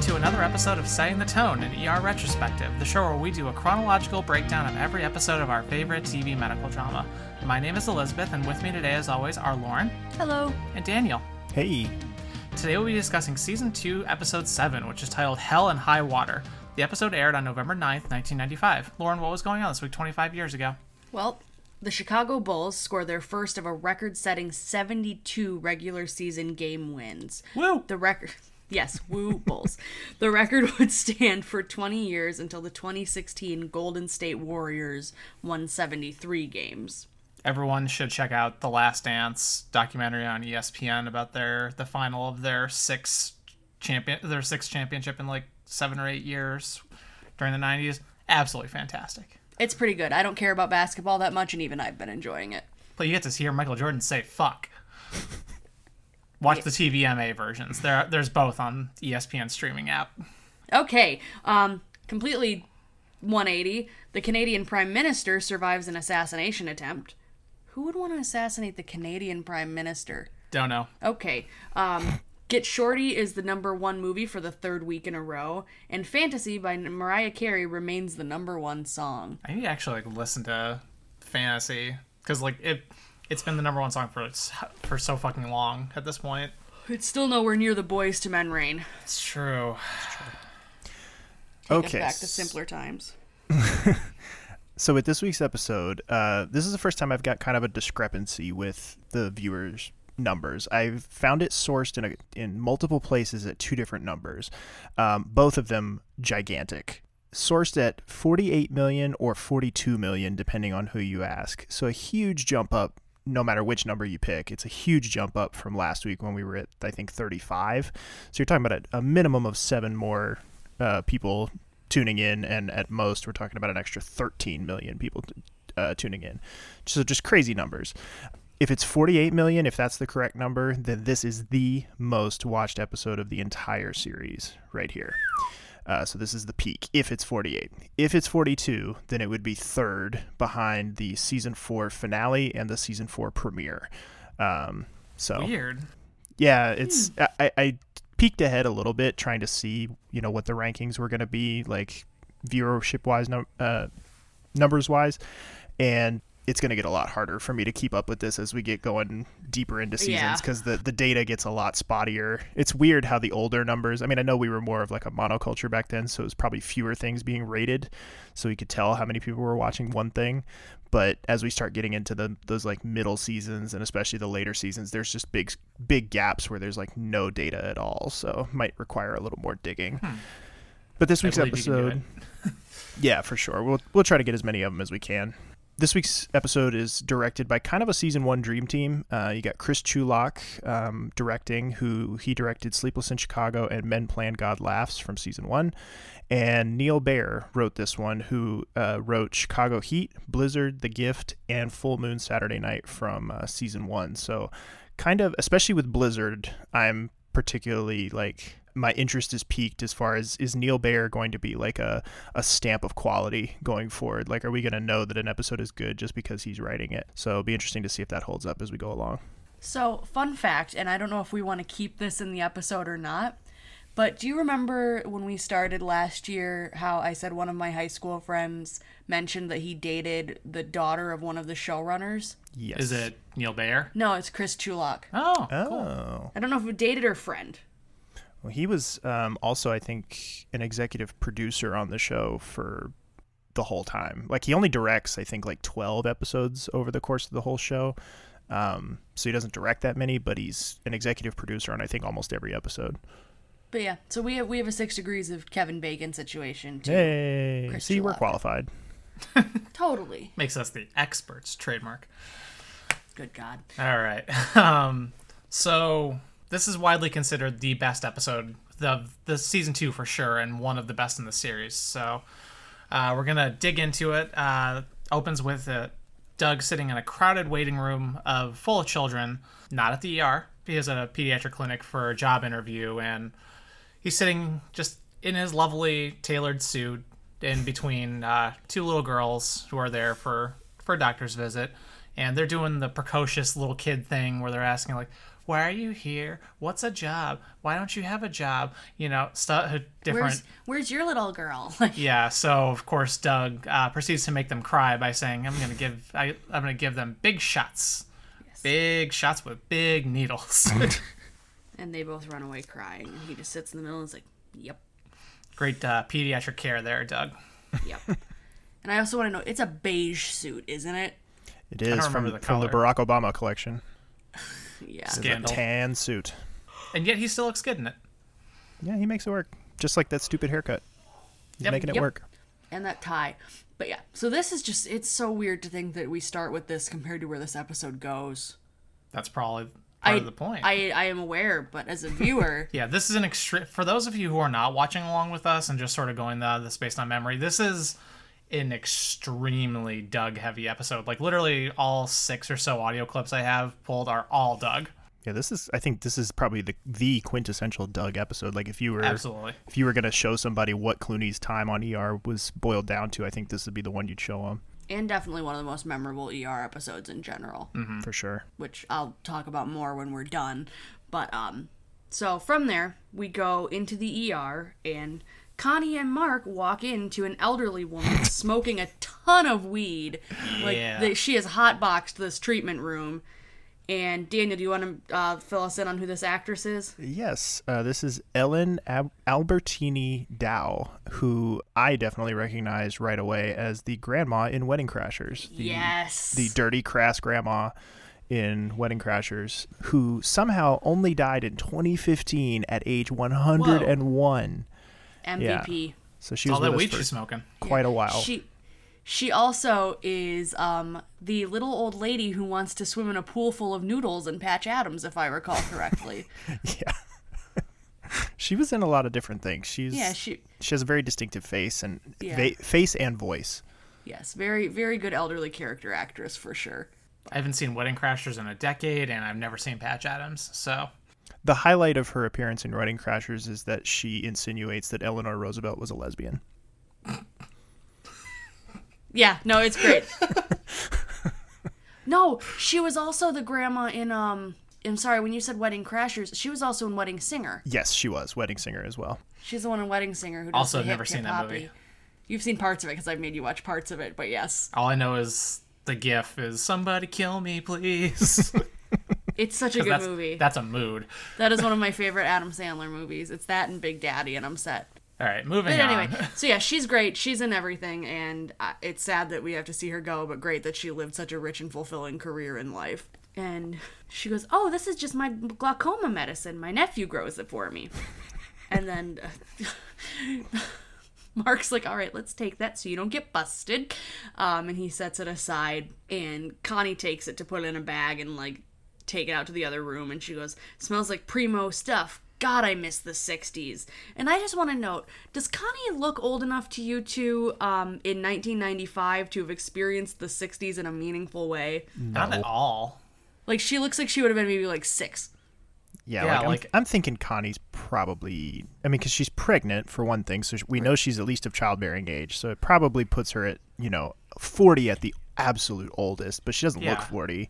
Hello, welcome to another episode of Setting the Tone, an ER retrospective, the show where we do a chronological breakdown of every episode of our favorite TV medical drama. My name is Elizabeth, and with me today, as always, are Lauren Hello. and Daniel. Hey, Today we'll be discussing Season 2, Episode 7, which is titled Hell and High Water. The episode aired on November 9th, 1995. Lauren, what was going on this week 25 years ago? Well, the Chicago Bulls scored their first of a record setting 72 regular season game wins. Woo! The record. Yes, woo Bulls. The record would stand for 20 years until the 2016 Golden State Warriors won 73 games. Everyone should check out the Last Dance documentary on ESPN about their the final of their six champion their sixth championship in like seven or eight years during the 90s. Absolutely fantastic. It's pretty good. I don't care about basketball that much, and even I've been enjoying it. But you get to hear Michael Jordan say "fuck." Watch the TVMA versions. There, there's both on ESPN streaming app. Okay, um, completely 180. The Canadian Prime Minister survives an assassination attempt. Who would want to assassinate the Canadian Prime Minister? Don't know. Okay. Um, Get Shorty is the number one movie for the third week in a row, and Fantasy by Mariah Carey remains the number one song. I need to actually like listen to Fantasy because like it, it's been the number one song for for so fucking long at this point. It's still nowhere near the Boyz II Men reign. It's true. Take Okay, back to simpler times. so with this week's episode, uh, this is the first time I've got kind of a discrepancy with the viewers' numbers. I've found it sourced in a, in multiple places at two different numbers, um, both of them gigantic. Sourced at 48 million or 42 million, depending on who you ask. So a huge jump up. No matter which number you pick, it's a huge jump up from last week when we were at I think 35. So you're talking about a, a minimum of seven more uh, people tuning in, and at most we're talking about an extra 13 million people uh, tuning in. So just crazy numbers. If it's 48 million, if that's the correct number, then this is the most watched episode of the entire series right here. Uh, so this is the peak if it's 48. If it's 42, then it would be third behind the season four finale and the season four premiere. Um, so Weird. yeah, it's I, I peeked ahead a little bit trying to see you know what the rankings were going to be like viewership wise, num- uh, numbers wise, and it's going to get a lot harder for me to keep up with this as we get going deeper into seasons because the, the data gets a lot spottier. It's weird how the older numbers. I mean, I know we were more of like a monoculture back then, so it was probably fewer things being rated, so we could tell how many people were watching one thing. But as we start getting into the those like middle seasons and especially the later seasons, there's just big big gaps where there's like no data at all. So might require a little more digging. Hmm. But this week's believe you can do episode, yeah, for sure. We'll we'll try to get as many of them as we can. This week's episode is directed by kind of a season one dream team. Uh, you got Chris Chulack um, directing, who he directed Sleepless in Chicago and Men Plan God Laughs from season one, and Neil Baer wrote this one, who uh, wrote Chicago Heat, Blizzard, The Gift, and Full Moon Saturday Night from uh, season one. So, kind of, especially with Blizzard, I'm particularly like my interest is peaked as far as is Neil Baer going to be like a, a stamp of quality going forward? Like, are we going to know that an episode is good just because he's writing it? So it'll be interesting to see if that holds up as we go along. So, fun fact, and I don't know if we want to keep this in the episode or not, but do you remember when we started last year how I said one of my high school friends mentioned that he dated the daughter of one of the showrunners? Yes. Is it Neil Baer? No, it's Chris Chulack. Oh, Oh. I don't know if we dated or friend. Well, he was um, also, I think, an executive producer on the show for the whole time. Like, he only directs, I think, like 12 episodes over the course of the whole show. Um, so he doesn't direct that many, but he's an executive producer on, I think, almost every episode. But yeah, so we have we have a six degrees of Kevin Bacon situation too. Hey, Chris see, we're qualified. Totally. makes us the experts trademark. Good God. All right. Um, so this is widely considered the best episode of the season two for sure, and one of the best in the series. So uh, we're gonna dig into it. Uh, opens with uh, Doug sitting in a crowded waiting room of full of children, not at the ER. He is at a pediatric clinic for a job interview, and he's sitting just in his lovely tailored suit in between uh, two little girls who are there for for a doctor's visit, and they're doing the precocious little kid thing where they're asking like, Why are you here? What's a job? Why don't you have a job? You know, stuff different. Where's Where's your little girl? Yeah, so of course Doug uh, proceeds to make them cry by saying, "I'm gonna give I, I'm gonna give them big shots, big shots with big needles." and they both run away crying, and he just sits in the middle and is like, "Yep, Great uh, pediatric care there, Doug. yep." and I also want to know, it's a beige suit, isn't it? It is from, the from the. Barack Obama collection. Yeah. It's a Scandal. tan suit. And yet he still looks good in it. Yeah, he makes it work. Just like that stupid haircut. He's Yep, making it yep. work. and that tie. But yeah, so this is just it's so weird to think that we start with this compared to where this episode goes. That's probably part I, of the point. I I am aware, but as a viewer, yeah, this is an extreme. For those of you who are not watching along with us and just sort of going the this based on memory, this is an extremely Doug heavy episode. Like literally all six or so audio clips I have pulled are all Doug. Yeah, this is. I think this is probably the the quintessential Doug episode. Like if you were Absolutely. if you were gonna show somebody what Clooney's time on ER was boiled down to, I think this would be the one you'd show them and definitely one of the most memorable ER episodes in general, for sure. which I'll talk about more when we're done. But um, so from there we go into the ER and. Connie and Mark walk into an elderly woman smoking a ton of weed. Like Yeah. they, she has hotboxed this treatment room. And Daniel, do you want to uh, fill us in on who this actress is? Yes, uh, this is Ellen Ab- Albertini Dow, who I definitely recognize right away as the grandma in Wedding Crashers. The, yes. the dirty, crass grandma in Wedding Crashers, who somehow only died in 2015 at age 101. MVP. So she All was that with weed she's smoking. quite a while. She she also is um the little old lady who wants to swim in a pool full of noodles and Patch Adams, if I recall correctly. yeah. she was in a lot of different things. She's yeah, she she has a very distinctive face and Yeah. va- face and voice. yes, very very good elderly character actress for sure. I haven't seen Wedding Crashers in a decade, and I've never seen Patch Adams. So The highlight of her appearance in Wedding Crashers is that she insinuates that Eleanor Roosevelt was a lesbian. Yeah, no, it's great. no, she was also the grandma in um I'm sorry, when you said Wedding Crashers, she was also in Wedding Singer. Yes, she was Wedding Singer as well. She's the one in Wedding Singer who does Also the hip never seen that hip-hoppy. movie. You've seen parts of it because I've made you watch parts of it, but yes, all I know is the GIF is "Somebody kill me, please." it's such a good that's movie. that's a mood. That is one of my favorite Adam Sandler movies. It's that and Big Daddy, and I'm set. All right, moving But on. anyway, so yeah, she's great. She's in everything, and uh, it's sad that we have to see her go, but great that she lived such a rich and fulfilling career in life. And she goes, "Oh, this is just my glaucoma medicine. My nephew grows it for me." And then uh, Mark's like, "All right, let's take that so you don't get busted." Um, and he sets it aside, and Connie takes it to put it in a bag and like take it out to the other room and she goes, Smells like primo stuff. God, I miss the 60s. And I just want to note Does Connie look old enough to you two um, in 1995 to have experienced the 60s in a meaningful way? Not at all. Like, she looks like she would have been maybe like six. Yeah, Yeah, like, I'm, like- I'm thinking Connie's probably. I mean, because she's pregnant for one thing, so we know she's at least of childbearing age. So it probably puts her at you know 40 at the absolute oldest, but she doesn't look 40.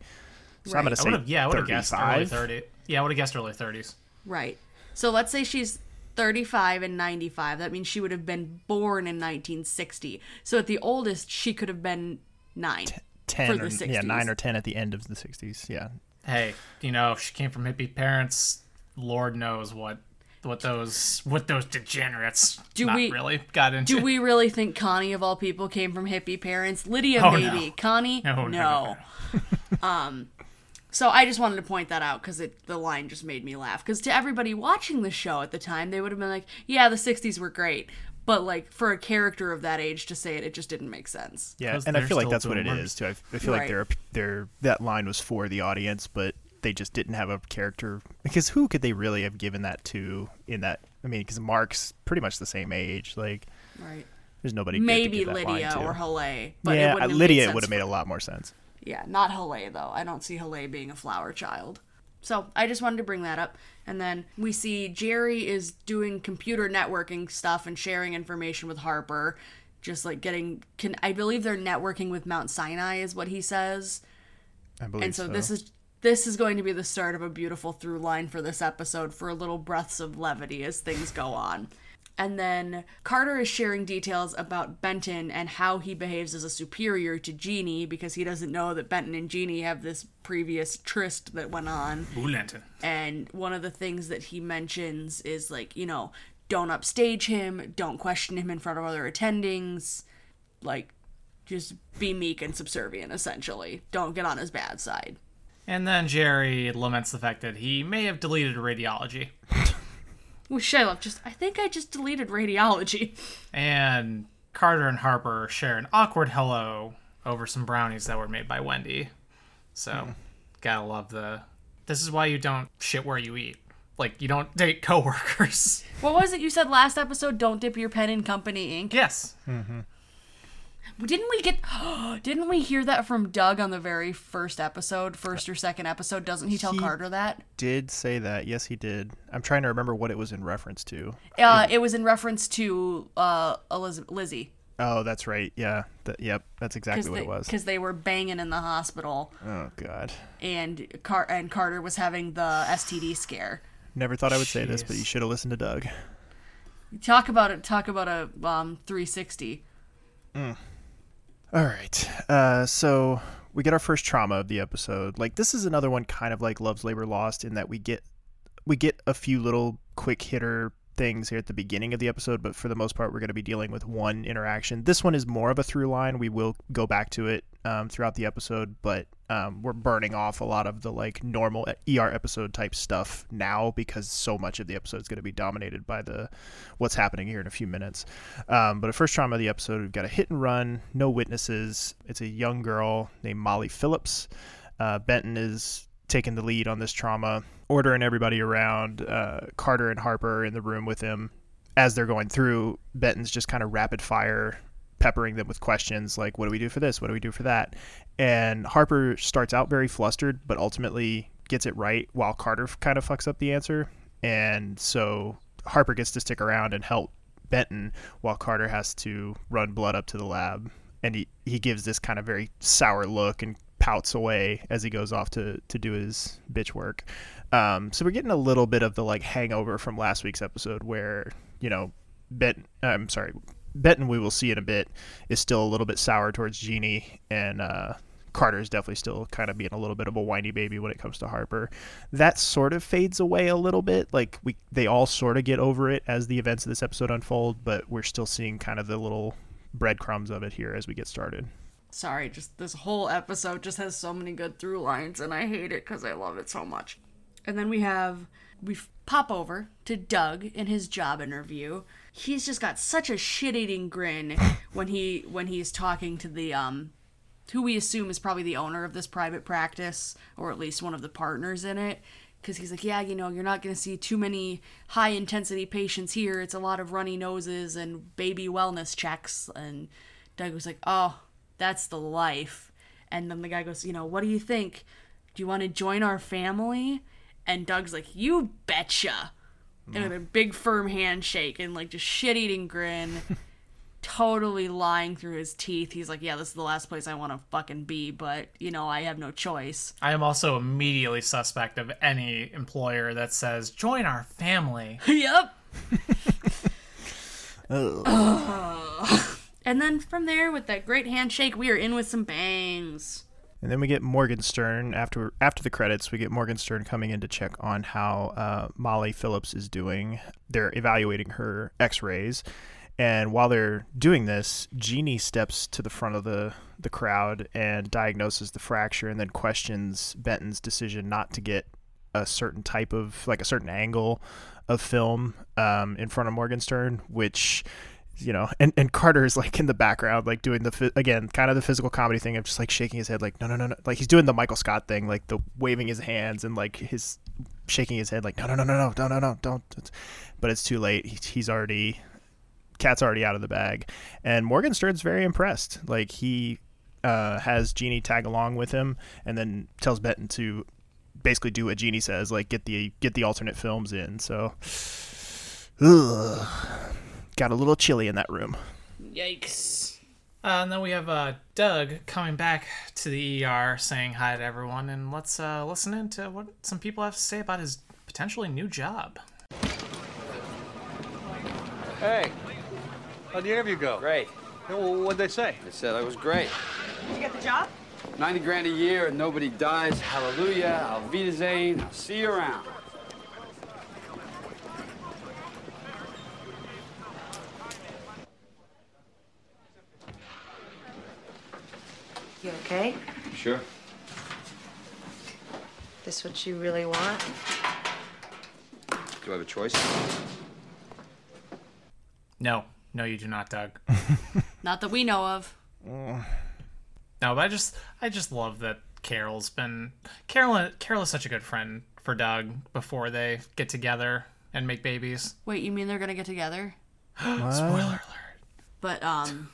So Right. I'm gonna I say would have yeah, I would have guessed early thirty. Yeah, I would have guessed early thirties. Right. So let's say she's 35 and 95. That means she would have been born in 1960. So at the oldest, she could have been nine. 10 For or, the yeah 9 or 10 at the end of the 60s yeah Hey, you know, if she came from hippie parents, Lord knows what what those what those degenerates Do not we- really got into. Do we really think Connie, of all people, came from hippie parents? Lydia, Oh, maybe. no. Connie, No, no, no, um, so I just wanted to point that out because the line just made me laugh. Because to everybody watching the show at the time, they would have been like, "Yeah, the '60s were great," but like for a character of that age to say it, it just didn't make sense. Yeah, and i feel like still that's what it is too i, I feel like Right. they're, they're that line was for the audience but they just didn't have a character because who could they really have given that to in that i mean because mark's pretty much the same age like Right. there's nobody Maybe give that line Lydia or Haleh, but yeah have lydia would have made a lot more sense Yeah, not Haleh though. I don't see Haleh being a flower child. So I just wanted to bring that up. And then we see Jerry is doing computer networking stuff and sharing information with Harper. Just like getting can I believe they're networking with Mount Sinai is what he says. i believe And so, this is this is going to be the start of a beautiful through line for this episode for little breaths of levity as things go on. And then Carter is sharing details about Benton and how he behaves as a superior to Jeannie because he doesn't know that Benton and Jeannie have this previous tryst that went on. And one of the things that he mentions is like, you know, don't upstage him, don't question him in front of other attendings. Like, just be meek and subservient, essentially. Don't get on his bad side. And then Jerry laments the fact that he may have deleted radiology. With Shylock, just, I think I just deleted radiology. And Carter and Harper share an awkward hello over some brownies that were made by Wendy. So, hmm. gotta love the. This is why you don't shit where you eat. Like, you don't date coworkers. What was it you said last episode? Don't dip your pen in company ink. yes. Mm-hmm. Didn't we get? Didn't we hear that from Doug on the very first episode, first or second episode? Doesn't he tell He- Carter that? Did say that? Yes, he did. I'm trying to remember what it was in reference to. Uh, it was in reference to uh, Eliz- Lizzie Oh, that's right. Yeah. That, yep. That's exactly what it was. because they were banging in the hospital, Oh God. and Car- and Carter was having the STD scare. Never thought I would say this, but Jeez. you should have listened to Doug. Talk about it. Talk about a um 360. All right. Uh, so we get our first trauma of the episode. Like this is another one, kind of like Love's Labor Lost, in that we get we get a few little quick hitter things here at the beginning of the episode, but for the most part, we're going to be dealing with one interaction. This one is more of a through line. We will go back to it um, throughout the episode, but um, we're burning off a lot of the like normal ER episode type stuff now because so much of the episode is going to be dominated by the what's happening here in a few minutes. Um, but a first trauma of the episode, we've got a hit and run, no witnesses. It's a young girl named Molly Phillips. Uh, Benton is taking the lead on this trauma, ordering everybody around. Uh, Carter and Harper in the room with him. As they're going through, Benton's just kind of rapid fire peppering them with questions like, what do we do for this? What do we do for that? And Harper starts out very flustered, but ultimately gets it right while Carter kind of fucks up the answer. And so Harper gets to stick around and help Benton while Carter has to run blood up to the lab. And he, he gives this kind of very sour look and pouts away as he goes off to, to do his bitch work. Um, so we're getting a little bit of the like hangover from last week's episode where, you know, Benton, I'm sorry, Benton, we will see in a bit, is still a little bit sour towards Jeannie, and uh, Carter is definitely still kind of being a little bit of a whiny baby when it comes to Harper. That sort of fades away a little bit. Like we, they all sort of get over it as the events of this episode unfold, but we're still seeing kind of the little breadcrumbs of it here as we get started. Sorry, just this whole episode just has so many good through lines, and I hate it because I love it so much. And then we have we pop over to Doug in his job interview. He's just got such a shit-eating grin when he when he's talking to the um who we assume is probably the owner of this private practice or at least one of the partners in it. Because he's like yeah you know you're not going to see too many high intensity patients here. It's a lot of runny noses and baby wellness checks. And doug was like oh that's the life. And then the guy goes you know what do you think? Do you want to join our family? And doug's like you betcha and with a big firm handshake and like just shit-eating grin totally lying through his teeth. He's like, "Yeah, this is the last place I want to fucking be, but you know, I have no choice." I am also immediately suspect of any employer that says, join our family. yep. And then from there, with that great handshake, we are in with some bangs. And then we get Morgenstern after after the credits. We get Morgenstern coming in to check on how uh, Molly Phillips is doing. They're evaluating her X-rays, and while they're doing this, Jeannie steps to the front of the the crowd and diagnoses the fracture, and then questions Benton's decision not to get a certain type of like a certain angle of film um, in front of Morgenstern, which you know, and, and Carter is like in the background, like doing the again, kind of the physical comedy thing of just like shaking his head, like no, no, no, no, like he's doing the Michael Scott thing, like the waving his hands and like his shaking his head, like no, no, no, no, no, no, no, no, don't. But it's too late. He, he's already cat's already out of the bag, and Morgenstern's very impressed. Like he uh, has Jeannie tag along with him, and then tells Benton to basically do what Jeannie says, like get the get the alternate films in. So, ugh, got a little chilly in that room. Yikes. Uh, and then we have uh, Doug coming back to the ER saying hi to everyone, and let's uh, listen in to what some people have to say about his potentially new job. Hey, how'd the interview go? Great. Yeah, well, What'd they say? They said I was great. Did you get the job? 90 grand a year and nobody dies. Hallelujah. Auf Wiedersehen. I'll see you around. Okay? Sure. This what you really want? Do I have a choice? No, no, you do not, Doug. Not that we know of. No, but I just, I just love that Carol's been Carol. Carol is such a good friend for Doug before they get together and make babies. Wait, you mean they're gonna get together? Spoiler alert. But um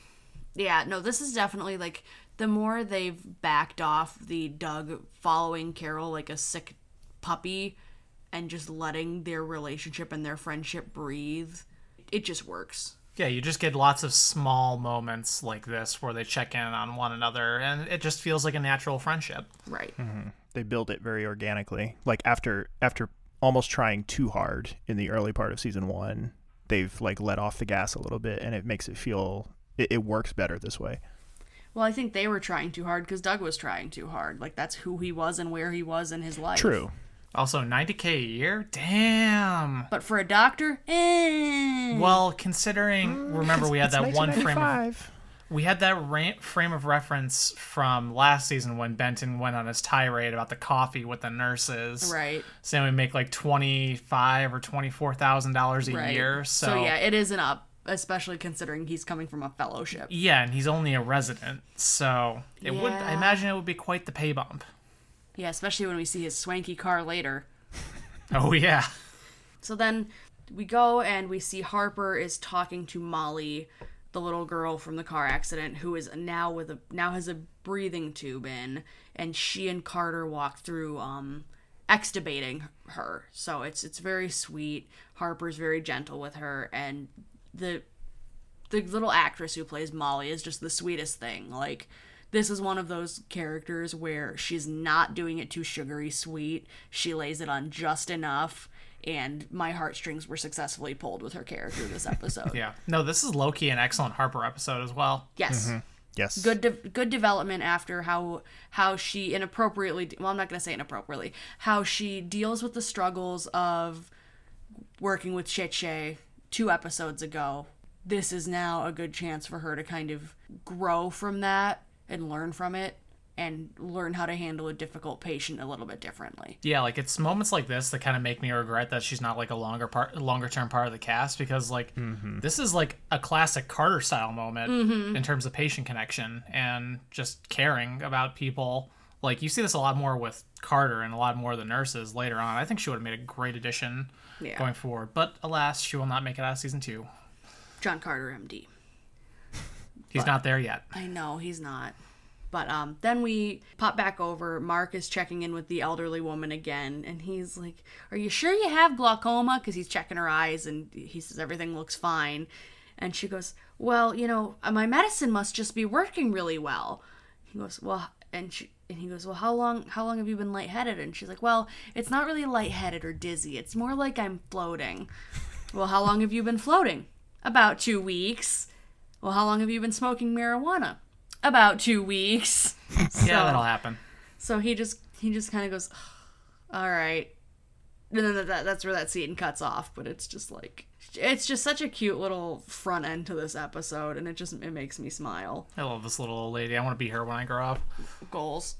yeah, no, this is definitely like the more they've backed off the Doug following Carol like a sick puppy and just letting their relationship and their friendship breathe, it just works. Yeah, you just get lots of small moments like this where they check in on one another, and it just feels like a natural friendship. Right. Mm-hmm. They build it very organically. Like after after almost trying too hard in the early part of season one, they've like let off the gas a little bit, and it makes it feel it, it works better this way. Well, I think they were trying too hard because Doug was trying too hard. Like that's who he was and where he was in his life. True. Also, 90k a year? Damn. But for a doctor, eh. Well, considering, remember we had that one frame of, we had that ra- frame of reference from last season when Benton went on his tirade about the coffee with the nurses. right. Saying we make like twenty five or twenty four thousand dollars a Right. year. So, yeah, it is an up, especially considering he's coming from a fellowship. Yeah, and he's only a resident, so it would. I imagine it would be quite the pay bump. Yeah, especially when we see his swanky car later. Oh yeah. So then we go and we see Harper is talking to Molly, the little girl from the car accident, who is now with a now has a breathing tube in, and she and Carter walk through um extubating her. So it's it's very sweet. Harper's very gentle with her, and the the little actress who plays Molly is just the sweetest thing. Like this is one of those characters where she's not doing it too sugary sweet. She lays it on just enough and my heartstrings were successfully pulled with her character this episode. Yeah. No, this is Loki an excellent Harper episode as well. Yes. Mm-hmm. Yes. Good de- good development after how how she inappropriately well I'm not going to say inappropriately how she deals with the struggles of working with Cheche two episodes ago. This is now a good chance for her to kind of grow from that and learn from it and learn how to handle a difficult patient a little bit differently. Yeah, like it's moments like this that kind of make me regret that she's not like a longer part, longer term part of the cast because like mm-hmm. this is like a classic Carter style moment mm-hmm. in terms of patient connection and just caring about people. Like you see this a lot more with Carter and a lot more of the nurses later on. I think she would have made a great addition Yeah. going forward, but alas, she will not make it out of season two. John Carter MD. He's not there yet. I know he's not. But um, then we pop back over. Mark is checking in with the elderly woman again, and he's like, "Are you sure you have glaucoma?" Because he's checking her eyes, and he says everything looks fine. And she goes, "Well, you know, my medicine must just be working really well." He goes, "Well," and she and he goes, "Well, how long how long have you been lightheaded?" And she's like, "Well, it's not really lightheaded or dizzy. It's more like I'm floating." well, how long have you been floating? About two weeks. Well, how long have you been smoking marijuana? About two weeks. Yeah, So- that'll happen. So he just he just kind of goes, all right. And then that, that's where that scene cuts off. But it's just like it's just such a cute little front end to this episode, and it just it makes me smile. I love this little old lady. I want to be her when I grow up. Goals.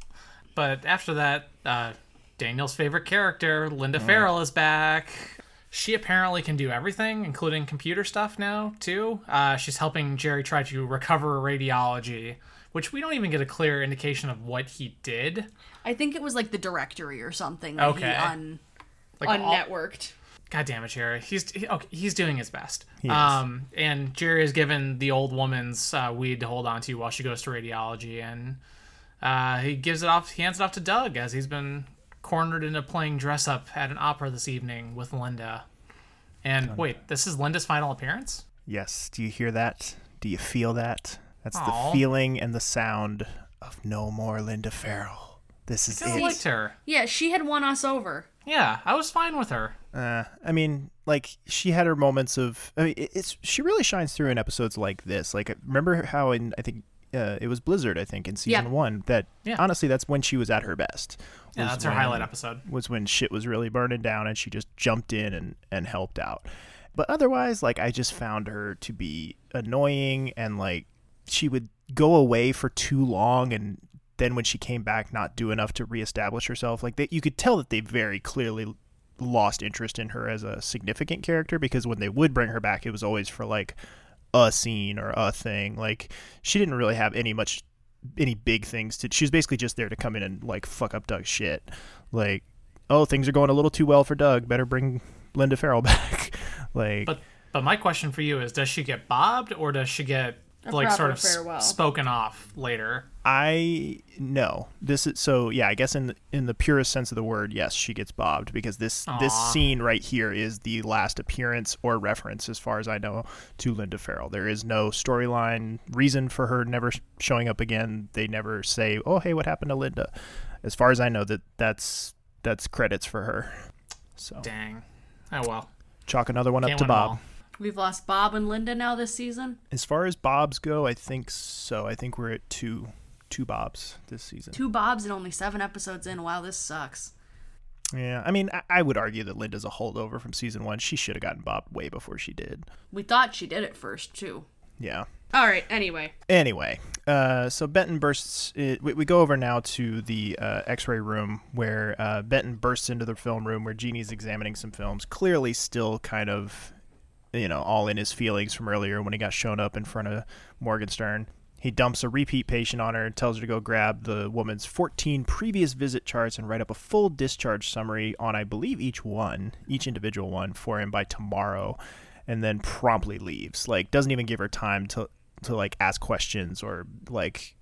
But after that, uh, Daniel's favorite character, Linda Farrell, is back. She apparently can do everything, including computer stuff now, too. Uh, she's helping Jerry try to recover radiology, which we don't even get a clear indication of what he did. I think it was like the directory or something. That Okay. He un Like all- unnetworked. God damn it, Jerry. He's he, okay, he's doing his best. is. Um, and Jerry is given the old woman's uh, weed to hold on to while she goes to radiology, and uh, he gives it off. He hands it off to Doug as he's been cornered into playing dress up at an opera this evening with Linda. And wait, this is Linda's final appearance. Yes. Do you hear that? Do you feel that? That's Aw. the feeling and the sound of no more Linda Farrell. This is I it. liked her. Yeah, she had won us over. Yeah, I was fine with her. Uh, I mean, like she had her moments of. I mean, it's she really shines through in episodes like this. Like, remember how in I think uh, it was Blizzard. I think in season Yeah. one that Yeah. honestly that's when she was at her best. Yeah, that's her when- highlight episode. Was when shit was really burning down and she just jumped in and and helped out. But otherwise, like I just found her to be annoying and like she would go away for too long and then when she came back not do enough to reestablish herself like that you could tell that they very clearly lost interest in her as a significant character because when they would bring her back it was always for like a scene or a thing. Like she didn't really have any much any big things to she was basically just there to come in and like fuck up Doug's shit. Like oh things are going a little too well for Doug. Better bring Linda Farrell back. Like But but my question for you is, does she get bobbed or does she get like sort of farewell. spoken off later? I no. This is so yeah. I guess in the, in the purest sense of the word, yes, she gets bobbed because this this scene right here is the last appearance or reference, as far as I know, to Linda Farrell. There is no storyline reason for her never showing up again. They never say, "Oh, hey, what happened to Linda?" As far as I know, that that's that's credits for her. So Dang. Oh well. chalk another one up Can't to Bob. all. We've lost Bob and Linda now this season. As far as Bobs go, I think so. I think we're at two two Bobs this season. Two Bobs and only seven episodes in. Wow, this sucks. Yeah, I mean, I, I would argue that Linda's a holdover from season one. She should have gotten Bob way before she did. We thought she did it first too. Yeah. All right. Anyway, Anyway, uh, so Benton bursts. It, we, we go over now to the uh, X-ray room where uh, Benton bursts into the film room where Jeannie's examining some films. Clearly, still kind of, you know, all in his feelings from earlier when he got shown up in front of Morgenstern. He dumps a repeat patient on her and tells her to go grab the woman's 14 previous visit charts and write up a full discharge summary on, I believe, each one, each individual one for him by tomorrow, and then promptly leaves. Like, doesn't even give her time to to like ask questions or like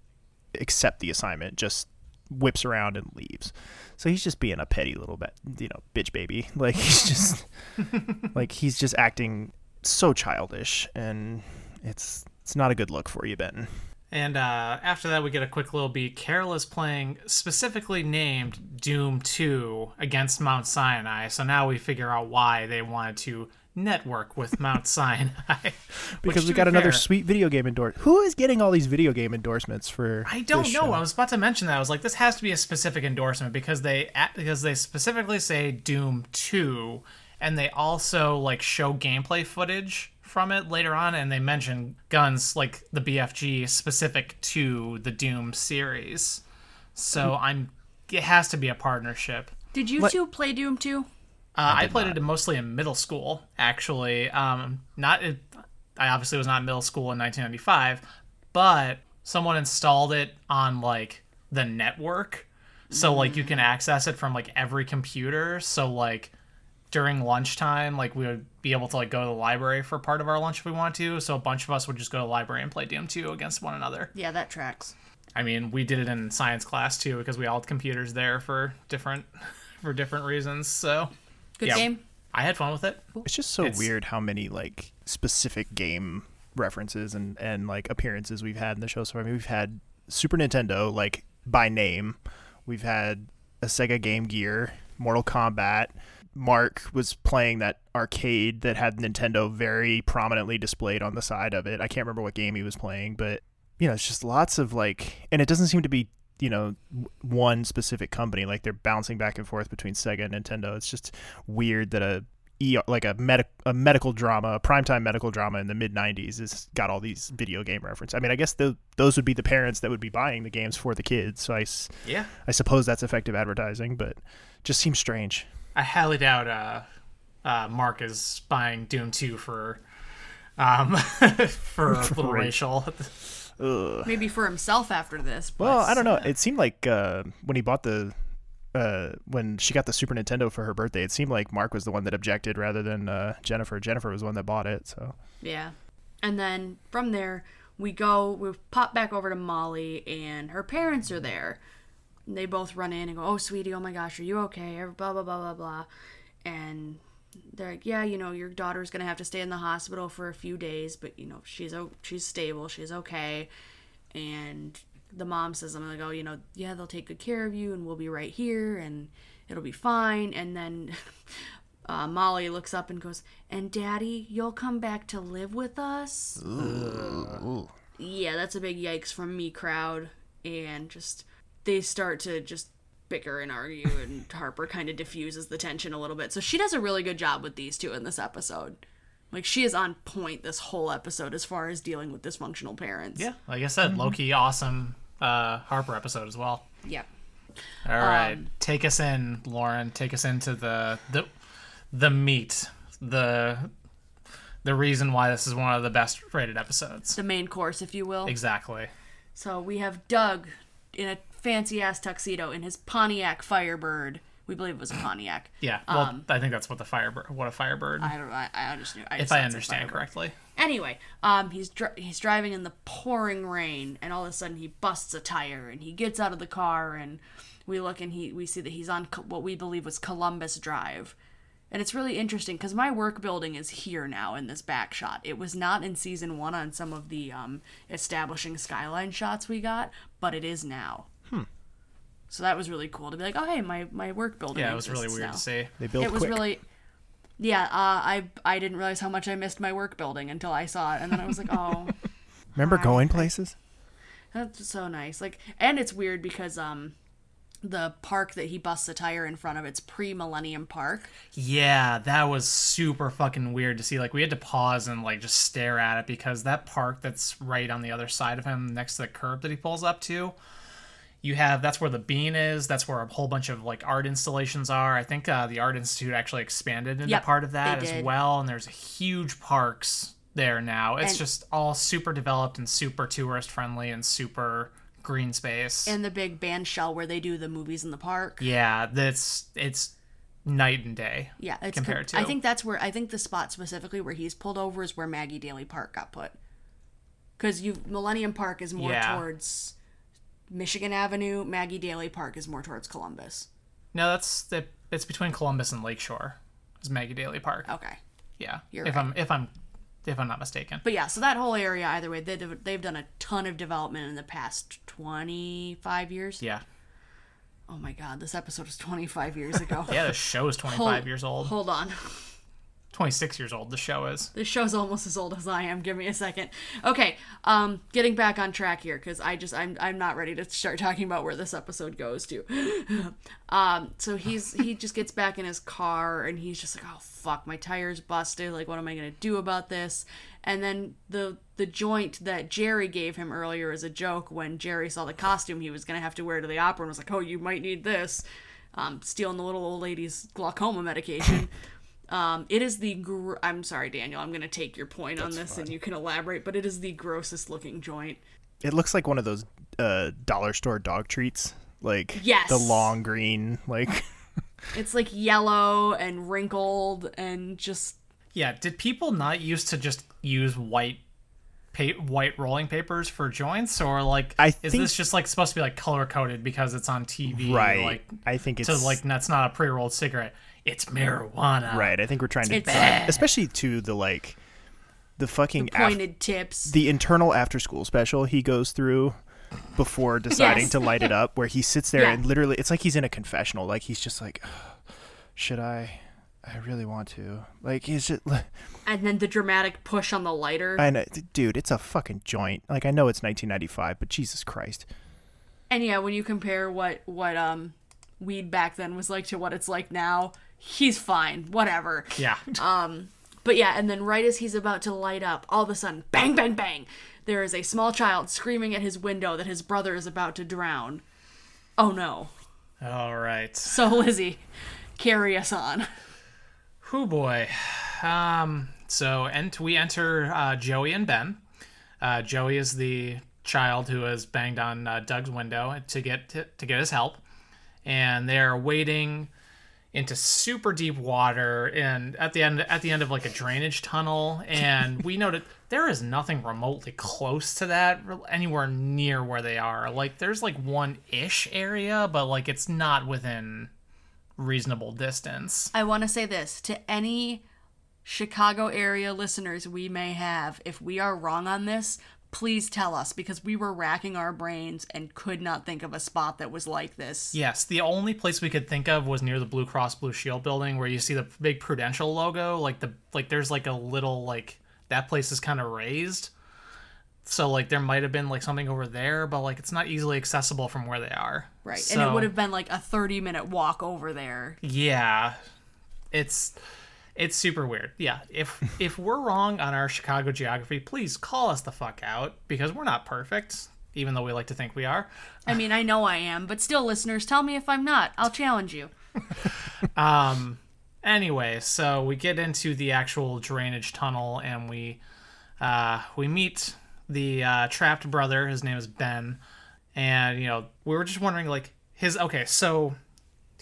accept the assignment. Just whips around and leaves. So he's just being a petty little bit, you know, bitch baby. Like he's just like he's just acting so childish, and it's it's not a good look for you, Ben. And uh, after that, we get a quick little beat. Carol is playing specifically named Doom 2 against Mount Sinai. So now we figure out why they wanted to network with Mount Sinai. Because we got another fair, sweet video game endorsement. Who is getting all these video game endorsements for? I don't know. show? I was about to mention that. I was like, this has to be a specific endorsement because they because they specifically say Doom 2, and they also like show gameplay footage from it later on, and they mention guns like the BFG specific to the Doom series. So I'm it has to be a partnership. did you two play Doom too? Uh, I, played it mostly in middle school, actually. Um, not, it, I obviously was not in middle school in 1995, but someone installed it on like the network, so like you can access it from like every computer. So like during lunchtime, like we would be able to like go to the library for part of our lunch if we want to. So a bunch of us would just go to the library and play Doom 2 against one another. Yeah, that tracks. I mean, we did it in science class too because we all had computers there for different for different reasons. So Good Yeah. game. I had fun with it. It's just so It's- weird how many like specific game references and and like appearances we've had in the show. So I mean, we've had Super Nintendo like by name. We've had a Sega Game Gear, Mortal Kombat. Mark was playing that arcade that had Nintendo very prominently displayed on the side of it. I can't remember what game he was playing, but you know, it's just lots of like, and it doesn't seem to be you know one specific company. Like they're bouncing back and forth between Sega and Nintendo. It's just weird that a like a medic a medical drama, a primetime medical drama in the mid '90s has got all these video game references. I mean, I guess the, those would be the parents that would be buying the games for the kids. So I, Yeah. I suppose that's effective advertising, but just seems strange. I highly doubt uh, uh, Mark is buying Doom 2 for um for a little ra- Rachel. Maybe for himself after this. But Well, I don't know. It seemed like uh, when he bought the uh, when she got the Super Nintendo for her birthday, it seemed like Mark was the one that objected rather than uh, Jennifer. Jennifer was the one that bought it. So Yeah. And then from there, we go, we pop back over to Molly, and her parents are there. And they both run in and go, Oh, sweetie, oh my gosh, are you okay? Blah, blah, blah, blah, blah. And they're like, yeah, you know, your daughter's gonna have to stay in the hospital for a few days, but you know, she's o- she's stable, she's okay. And the mom says, I'm like, oh, you know, yeah, they'll take good care of you, and we'll be right here, and it'll be fine. And then uh, Molly looks up and goes, and Daddy, you'll come back to live with us. Yeah, that's a big yikes from me, crowd. And just they start to just bicker and argue, and Harper kind of diffuses the tension a little bit. So she does a really good job with these two in this episode. Like she is on point this whole episode as far as dealing with dysfunctional parents. Yeah, like I said, Loki, awesome uh, Harper episode as well. Yeah. All right, take us in, Lauren. Take us into the the the meat, the the reason why this is one of the best rated episodes. The main course, if you will. Exactly. So we have Doug in a fancy ass tuxedo in his Pontiac Firebird. We believe it was a Pontiac. Yeah. Well, I think that's what the firebird. What a firebird. Um, I don't. I, I just knew. I if just I was a understand correctly. Anyway, um, he's dri- he's driving in the pouring rain, and all of a sudden he busts a tire, and he gets out of the car, and we look and he we see that he's on Co- what we believe was Columbus Drive, and it's really interesting because my work building is here now in this back shot. It was not in season one on some of the um, establishing skyline shots we got, but it is now. So that was really cool to be like, oh hey, my my work building. Yeah, it was really weird now to see. They built it was quick. really yeah uh, i i didn't realize how much i missed my work building until i saw it and then i was like oh Remember going places? that's so nice like and it's weird because um the park that he busts a tire in front of it's pre-millennium park Yeah, that was super fucking weird to see. Like we had to pause and like just stare at it because that park that's right on the other side of him, next to the curb that he pulls up to, you have that's where the bean is. That's where a whole bunch of like art installations are. I think uh, the art institute actually expanded into Yep, part of that as well. And there's huge parks there now. It's And- just all super developed and super tourist friendly and super green space. and the big band shell where they do the movies in the park yeah, that's it's night and day. yeah it's compared com- i think that's where i think the spot specifically where he's pulled over is where maggie daley park got put because you millennium park is more Yeah. towards michigan avenue maggie daley park is more towards columbus No, that's the it's between Columbus and Lakeshore. Is Maggie Daley Park. okay Yeah. You're if right. I'm if I'm if I'm not mistaken. But yeah, so that whole area, either way, they, they've done a ton of development in the past 25 years. yeah. Oh my god, this episode was 25 years ago. Yeah, the show is 25 Hold- years old. Hold on. 26 years old the show is. This show's almost as old as I am. Give me a second. Okay, um, getting back on track here because I just I'm I'm not ready to start talking about where this episode goes to. um, so he's he just gets back in his car and he's just like, oh fuck, my tire's busted. Like, what am I gonna do about this? And then the the joint that Jerry gave him earlier as a joke when Jerry saw the costume he was gonna have to wear to the opera and was like, oh, you might need this. Um, stealing the little old lady's glaucoma medication. Um, it is the. Gr- I'm sorry, Daniel. I'm gonna take your point on this, and you can elaborate. But it is the grossest looking joint. It looks like one of those uh, dollar store dog treats, like Yes. the long green, like It's like yellow and wrinkled and just. Yeah, did people not used to just use white pa- white rolling papers for joints or like I is think- this just like supposed to be like color coded because it's on TV right. like I think it's so like that's not a pre-rolled cigarette. It's marijuana. right. I think we're trying to, It's- especially to the like the fucking af- Pointed tips. the internal after school special he goes through before deciding Yes. to light it up where he sits there Yeah. and literally it's like he's in a confessional like he's just like should i i really want to like he's just and then the dramatic push on the lighter. i know dude it's a fucking joint like i know it's 1995 but jesus christ and yeah, when you compare what what um weed back then was like to what it's like now, he's fine. Whatever. Yeah. Um, but yeah, and then right as he's about to light up, all of a sudden, bang, bang, bang, there is a small child screaming at his window that his brother is about to drown. Oh no. All right. So, Lizzie, carry us on. Who boy. Um. So, and we enter uh, Joey and Ben. Uh, Joey is the child who has banged on uh, Doug's window to get to, to get his help, and they're wading into super deep water and at the end at the end of like a drainage tunnel and we noted there is nothing remotely close to that anywhere near where they are like there's like one ish area but like it's not within reasonable distance. I want to say this to any Chicago area listeners we may have. If we are wrong on this, please tell us because we were racking our brains and could not think of a spot that was like this. Yes, the only place we could think of was near the Blue Cross Blue Shield building where you see the big Prudential logo. Like the like there's like a little like that place is kind of raised. So like there might have been like something over there, but like it's not easily accessible from where they are. Right. So, and it would have been like a 30 minute walk over there. Yeah. It's it's super weird. Yeah. If if we're wrong on our Chicago geography, please call us the fuck out because we're not perfect, even though we like to think we are. I mean, I know I am, but still, listeners, tell me if I'm not. I'll challenge you. Um anyway, so we get into the actual drainage tunnel and we uh, we meet the uh, trapped brother. His name is Ben, and you know we were just wondering like his okay, so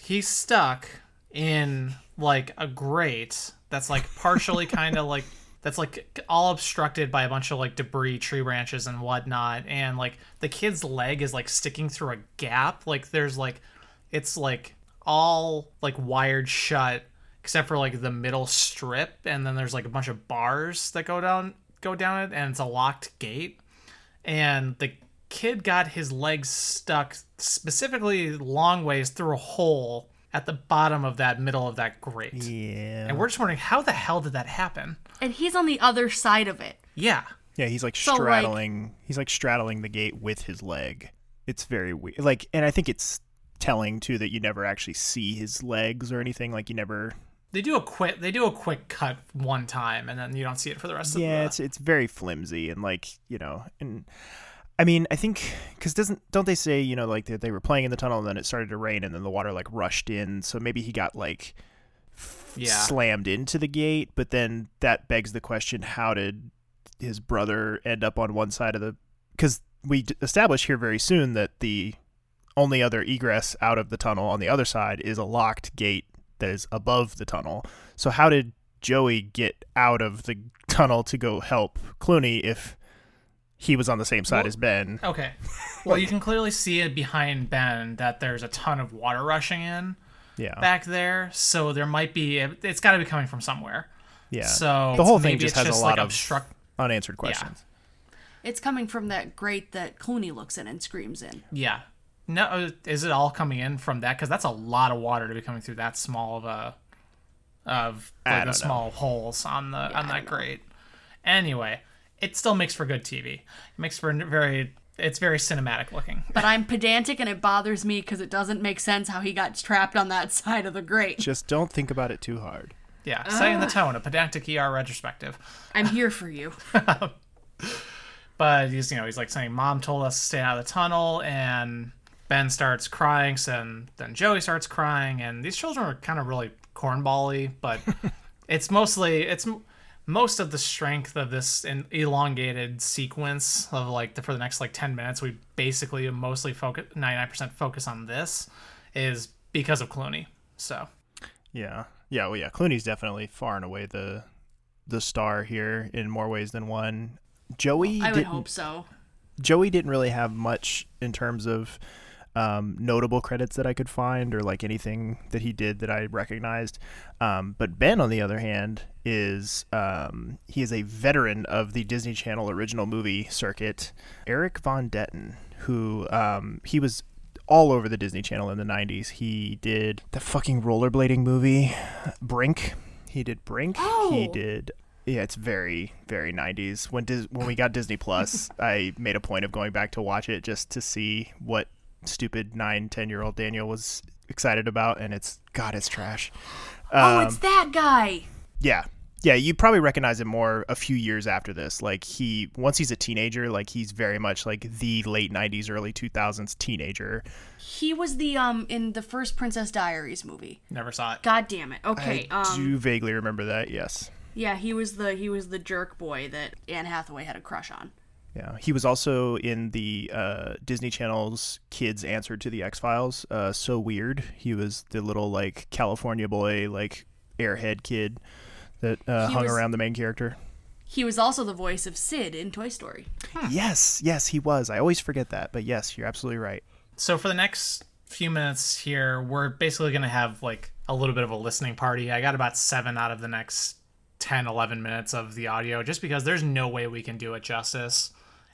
he's stuck in like a grate that's like partially kind of like that's like all obstructed by a bunch of like debris, tree branches, and whatnot, and like the kid's leg is like sticking through a gap. Like there's like it's like all like wired shut except for like the middle strip and then there's like a bunch of bars that go down go down it and it's a locked gate and the kid got his legs stuck specifically long ways through a hole at the bottom of that middle of that grate Yeah. and we're just wondering how the hell did that happen And he's on the other side of it. yeah Yeah, he's like So, like- straddling. he's like straddling the gate with his leg. It's very weird. Like, and I think it's telling too that you never actually see his legs or anything. Like, you never. they do a quick they do a quick cut one time and then you don't see it for the rest of Yeah, the it's it's very flimsy and like you know and. I mean, I think because doesn't don't they say you know like that they were playing in the tunnel and then it started to rain and then the water like rushed in so maybe he got like yeah. slammed into the gate but then that begs the question how did his brother end up on one side of the because we d- establish here very soon that the only other egress out of the tunnel on the other side is a locked gate that is above the tunnel. So how did joey get out of the tunnel to go help clooney if he was on the same side Well- as ben Okay. Well, you can clearly see it behind Ben that there's a ton of water rushing in yeah back there, so there might be. It's got to be coming from somewhere. yeah So the whole thing maybe just has just a lot like of obstruct. unanswered questions It's coming from that grate that Clooney looks in and screams in. Yeah. No, uh, is it all coming in from that? Because that's a lot of water to be coming through that small of a of like don't the know. small holes on the on that don't know. grate. Anyway, it still makes for good TV. It makes for very. It's very cinematic looking. But I'm pedantic and it bothers me because it doesn't make sense how he got trapped on that side of the grate. just don't think about it too hard Yeah, setting the tone, a pedantic ER retrospective. I'm here for you. But he's, you know, he's like saying, "Mom told us to stay out of the tunnel," and Ben starts crying. So then, then Joey starts crying, and these children are kind of really cornbally. But it's mostly it's m- most of the strength of this in elongated sequence of like the, for the next like ten minutes. We basically mostly focus ninety nine percent focus on this is because of Clooney. So Yeah, yeah, well, yeah. Clooney's definitely far and away the the star here in more ways than one. Joey I would didn't. hope so. Joey didn't really have much in terms of um, notable credits that I could find or like anything that he did that I recognized. Um, but Ben, on the other hand, is um, he is a veteran of the Disney Channel original movie circuit. Erik von Detten, who um, he was all over the Disney Channel in the 90s. He did the fucking rollerblading movie, Brink. He did Brink. Oh. He did. Yeah, it's very, very 90s. When Dis- when we got Disney Plus, I made a point of going back to watch it just to see what stupid nine, ten year old Daniel was excited about, and it's God, it's trash. oh, Um, it's that guy. yeah. Yeah, you probably recognize him more a few years after this. Like he once he's a teenager, like he's very much like the late 90s early 2000s teenager. He was the um in the first Princess Diaries movie. never saw it. God damn it. Okay. I um do vaguely remember that. Yes. yeah, he was the he was the jerk boy that Anne Hathaway had a crush on. Yeah, he was also in the uh, Disney Channel's Kids Answer to the X Files. Uh, so weird. He was the little like California boy, like airhead kid that uh, hung was- around the main character. He was also the voice of Sid in Toy Story. Yes, yes, he was. I always forget that, but yes, you're absolutely right. So for the next few minutes here, we're basically going to have like a little bit of a listening party. I got about seven out of the next 10, 11 minutes of the audio just because there's no way we can do it justice.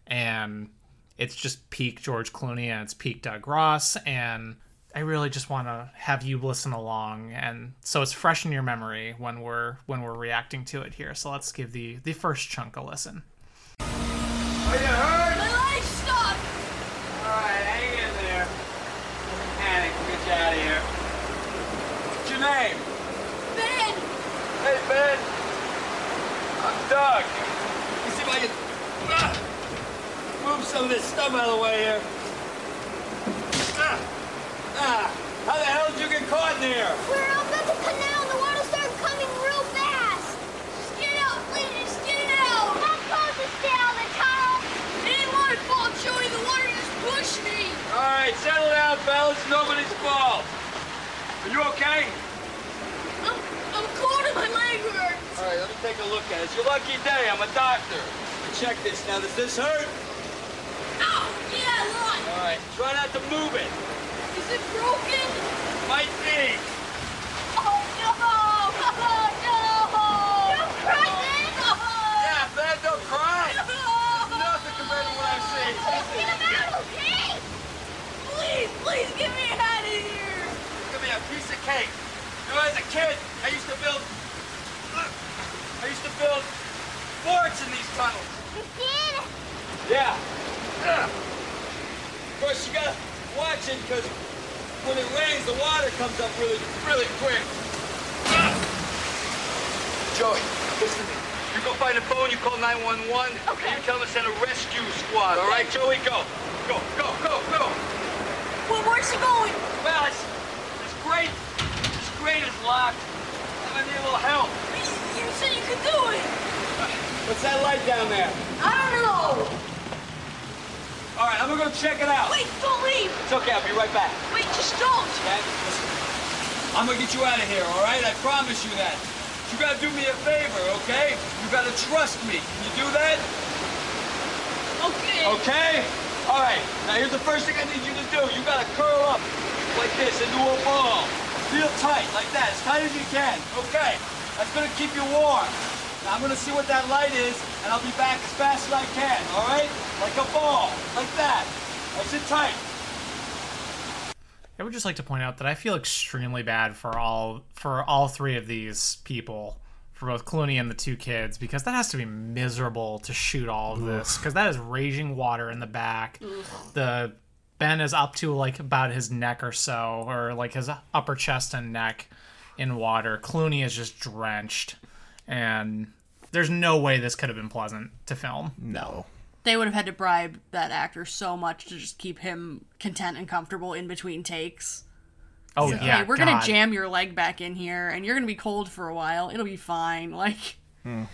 And it's just peak George Clooney and it's peak Doug Ross. And I really just want to have you listen along. And so it's fresh in your memory when we're when we're reacting to it here. So let's give the the first chunk a listen. Are you hurt? My leg's stuck. All right, hang in there. Don't panic. We'll get you out of here. What's your name? Ben, Hey, Ben. I'm Doug. Let me see if I can ah, move some of this stuff out of the way here. Ah, ah. How the hell did you get caught in there? we're up at the canal and the water started coming real fast. Just get out, please. Just get out. To stay out of the tunnel. It ain't my fault, Joey. The water just pushed me. All right, settle down, fellas. Nobody's fault. Are you okay? I'm, I'm cold and my leg hurts. All right, let me take a look at it. It's your lucky day. I'm a doctor. Check this now. Does this hurt? Ow! Yeah, a lot. All right, try not to move it. Is it broken? Might be. Oh, no. Oh, no. Don't cry, Ben. Yeah, Ben, don't cry. No. Nothing compared to what I've seen. Just get him out, okay? Please, please get me out of here. Give me a piece of cake. You know, as a kid, I used to build. I used to build forts in these tunnels. You did? Yeah. Of course, you gotta watch it because when it rains, the water comes up really, really quick. Joey, listen to me. You go find a phone, you call 911. Okay. You tell them to send a rescue squad, all right, Joey? Go. Go, go, go, go. Well, where's he going? Well, it's, it's great. This grate is locked. I'm gonna need a little help. You said you could do it. What's that light down there? I don't know. All right, I'm gonna go check it out. Wait, don't leave. It's okay, I'll be right back. Wait, just don't. Okay? Listen, I'm gonna get you out of here, all right? I promise you that. You gotta do me a favor, okay? You gotta trust me. Can you do that? Okay. Okay? All right. Now here's the first thing I need you to do. You gotta curl up like this into a ball. Feel tight, like that, as tight as you can. Okay. That's gonna keep you warm. Now I'm gonna see what that light is, and I'll be back as fast as I can. All right? Like a ball, like that. Nice and tight. I would just like to point out that I feel extremely bad for all for all three of these people, for both Clooney and the two kids, because that has to be miserable to shoot all of this. Because that is raging water in the back. The Ben is up to like about his neck or so, or like his upper chest and neck in water. Clooney is just drenched, and there's no way this could have been pleasant to film. No. They would have had to bribe that actor so much to just keep him content and comfortable in between takes. Oh Like, yeah, hey, we're God. gonna jam your leg back in here, and you're gonna be cold for a while. It'll be fine. Like, hmm.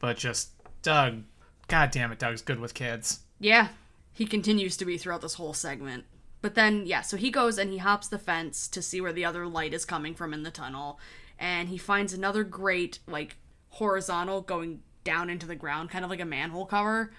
But just Doug, God damn it, Doug's good with kids. yeah, he continues to be throughout this whole segment. But then, yeah, so he goes and he hops the fence to see where the other light is coming from in the tunnel, and he finds another grate, like horizontal, going down into the ground, kind of like a manhole cover,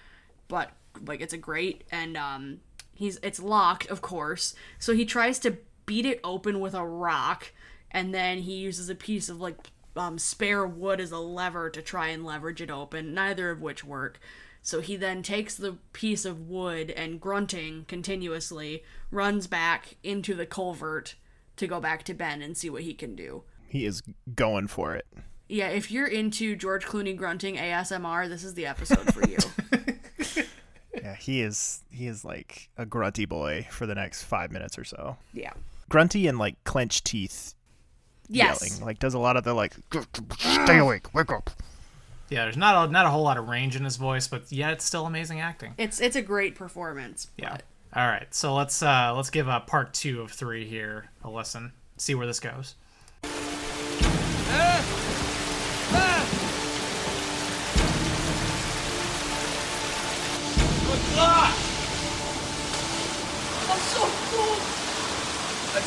but like it's a grate, and um, he's it's locked, of course. So he tries to beat it open with a rock, and then he uses a piece of like um, spare wood as a lever to try and leverage it open. Neither of which work. So he then takes the piece of wood and grunting continuously runs back into the culvert to go back to Ben and see what he can do. He is going for it. Yeah, if you're into George Clooney grunting ASMR, this is the episode for you. Yeah, he is he is like a grunty boy for the next five minutes or so. yeah. Grunty and like clenched teeth Yes. yelling. Like does a lot of the like stay awake, wake up. Yeah, there's not a, not a whole lot of range in his voice, but yet it's still amazing acting. It's it's a great performance. Yeah. All right, so let's uh let's give a part two of three here a listen. See where this goes. Good. I'm so cold.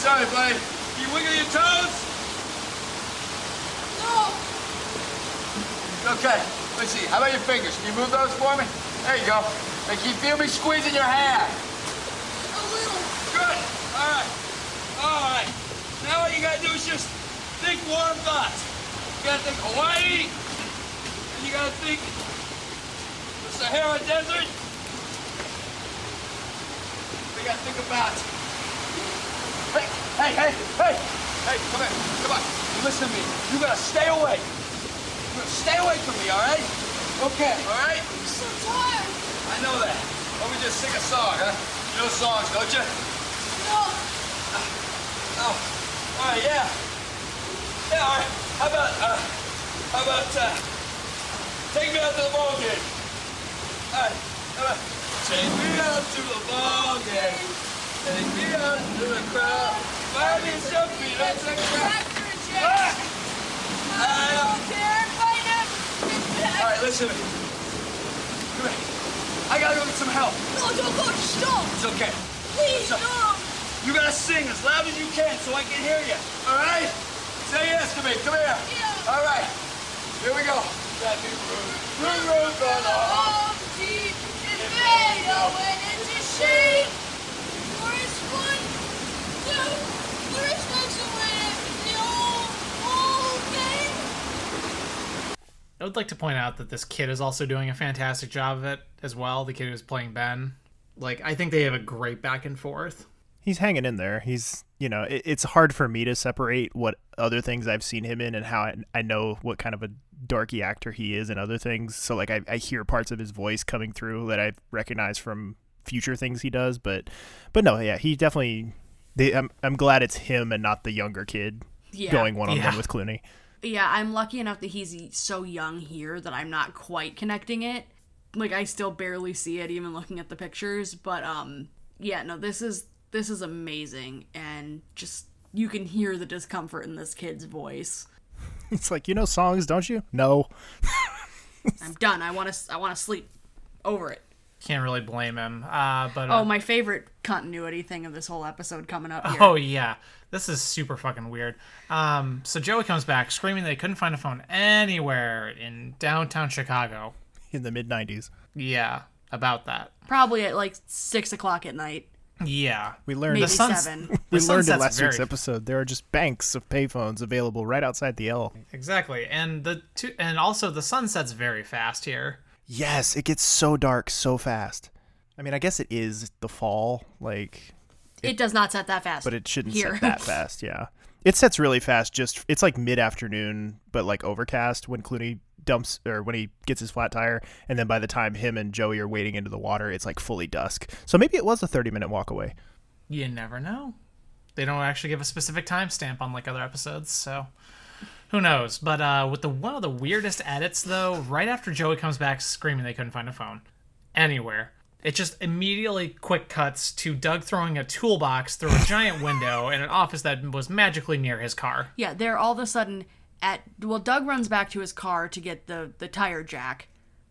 All right, buddy. Can you wiggle your toes? No. Okay. Let's see. How about your fingers? Can you move those for me? There you go. Can you feel me squeezing your hand? A little. Good. All right. All right. Now all you gotta do is just think warm thoughts. You gotta think Hawaii, and you gotta think the Sahara Desert. We gotta think about. Hey, hey, hey, hey, hey! Come here. Come on. You listen to me. You gotta stay away. You gotta stay away from me. All right? Okay. All right? I'm so tired. I know that. Let me just sing a song, huh? You know songs, don't you? No. Ah, oh, all right, yeah. Yeah, all right. How about, uh, how about, uh, take me out to the ball game? All right, how about, take me out to the ball game. Take me out to the crowd. Find me some peanuts and crap. Tractor Ah! Jack. There, fight him. Get back. All right, listen to me. Come here. I gotta go get some help. No, don't go. Stop. It's okay. Please, So- no. You gotta sing as loud as you can so I can hear you. All right? Say yes to me. Come here. Yeah. All right. Here we go. That big room. Room, room, gonna deep and fade away into shade. For it's one, two, three steps away from the old, old game. I would like to point out that this kid is also doing a fantastic job of it as well. The kid who's playing Ben. Like, I think they have a great back and forth. He's hanging in there. He's, you know, it, it's hard for me to separate what other things I've seen him in and how I, I know what kind of a dorky actor he is and other things. So, like, I, I hear parts of his voice coming through that I recognize from future things he does. But, but no, yeah, he definitely. They, I'm, I'm glad it's him and not the younger kid Yeah. going one on one with Clooney. Yeah, I'm lucky enough that he's so young here that I'm not quite connecting it. Like I still barely see it even looking at the pictures, but um yeah, no, this is this is amazing and just you can hear the discomfort in this kid's voice. It's like, you know songs, don't you? No. I'm done. I want to I want to sleep over it. Can't really blame him. Uh, but Oh, uh, my favorite continuity thing of this whole episode coming up here. Oh yeah, this is super fucking weird. Um, so Joey comes back screaming they couldn't find a phone anywhere in downtown Chicago. In the mid 90s. Yeah, about that. Probably at like six o'clock at night. Yeah, We learned Maybe the sun's- seven. We the learned in sunset's last week's episode there are just banks of payphones available right outside the L. exactly. And the two, and also the sun sets very fast here. Yes, it gets so dark so fast. I mean, I guess it is the fall, like, It does not set that fast. but it shouldn't here. set that fast. Yeah, it sets really fast. Just it's like mid afternoon, but like overcast when Clooney dumps or when he gets his flat tire, and then by the time him and Joey are wading into the water, it's like fully dusk. So maybe it was a thirty minute walk away. You never know. They don't actually give a specific timestamp on like other episodes, so who knows? But uh, with the one of the weirdest edits though, right after Joey comes back screaming they couldn't find a phone anywhere, it just immediately quick cuts to Doug throwing a toolbox through a giant window in an office that was magically near his car. Yeah, they're all of a sudden at well, Doug runs back to his car to get the the tire jack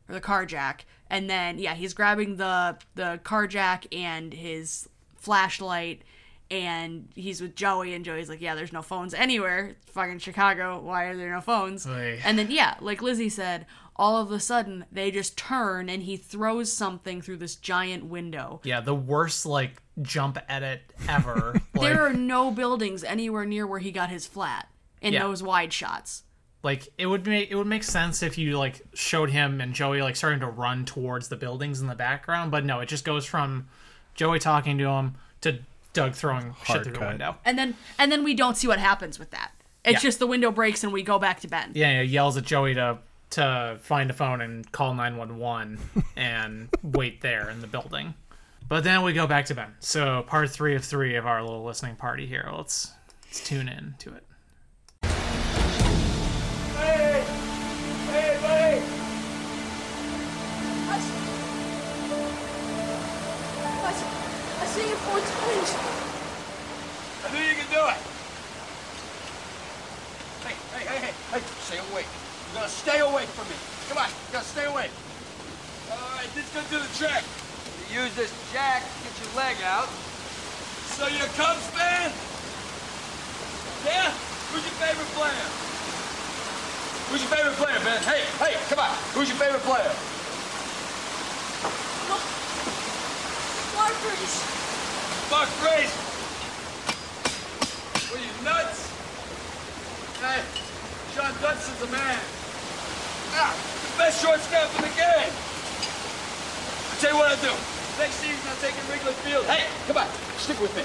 or the car jack, and then yeah, he's grabbing the the car jack and his flashlight, and he's with Joey, and Joey's like, yeah, there's no phones anywhere. It's fucking Chicago. Why are there no phones? Oy. And then yeah, like Lizzie said. All of a sudden, they just turn and he throws something through this giant window. Yeah, the worst like jump edit ever. like, There are no buildings anywhere near where he got his flat in Yeah. those wide shots. like it would make it would make sense if you like showed him and Joey like starting to run towards the buildings in the background, but no, it just goes from Joey talking to him to Doug throwing shit Hard through the window. and then and then we don't see what happens with that. It's Yeah. just the window breaks and we go back to Ben. Yeah, he yells at Joey to to find a phone and call 911 and wait there in the building. But then we go back to Ben. So part 3 of 3 of our little listening party here. Let's let's tune in to it. See your four twins. I knew you could do it. Hey, hey, hey, hey, hey, stay away. You're gonna stay away from me. Come on, you gotta stay away. All right, this gonna do the trick. You use this jack to get your leg out. So you're a Cubs fan? Yeah? Who's your favorite player? Who's your favorite player, Ben? Hey, hey, come on. Who's your favorite player? Mark Bruce. Mark Grace. What you, nuts? Hey, Shawon Dunston's a man. Ah, the best shortstop in the game. I'll tell you what I'll do. Next season, I'll take you to Wrigley Field. Hey, come on, stick with me.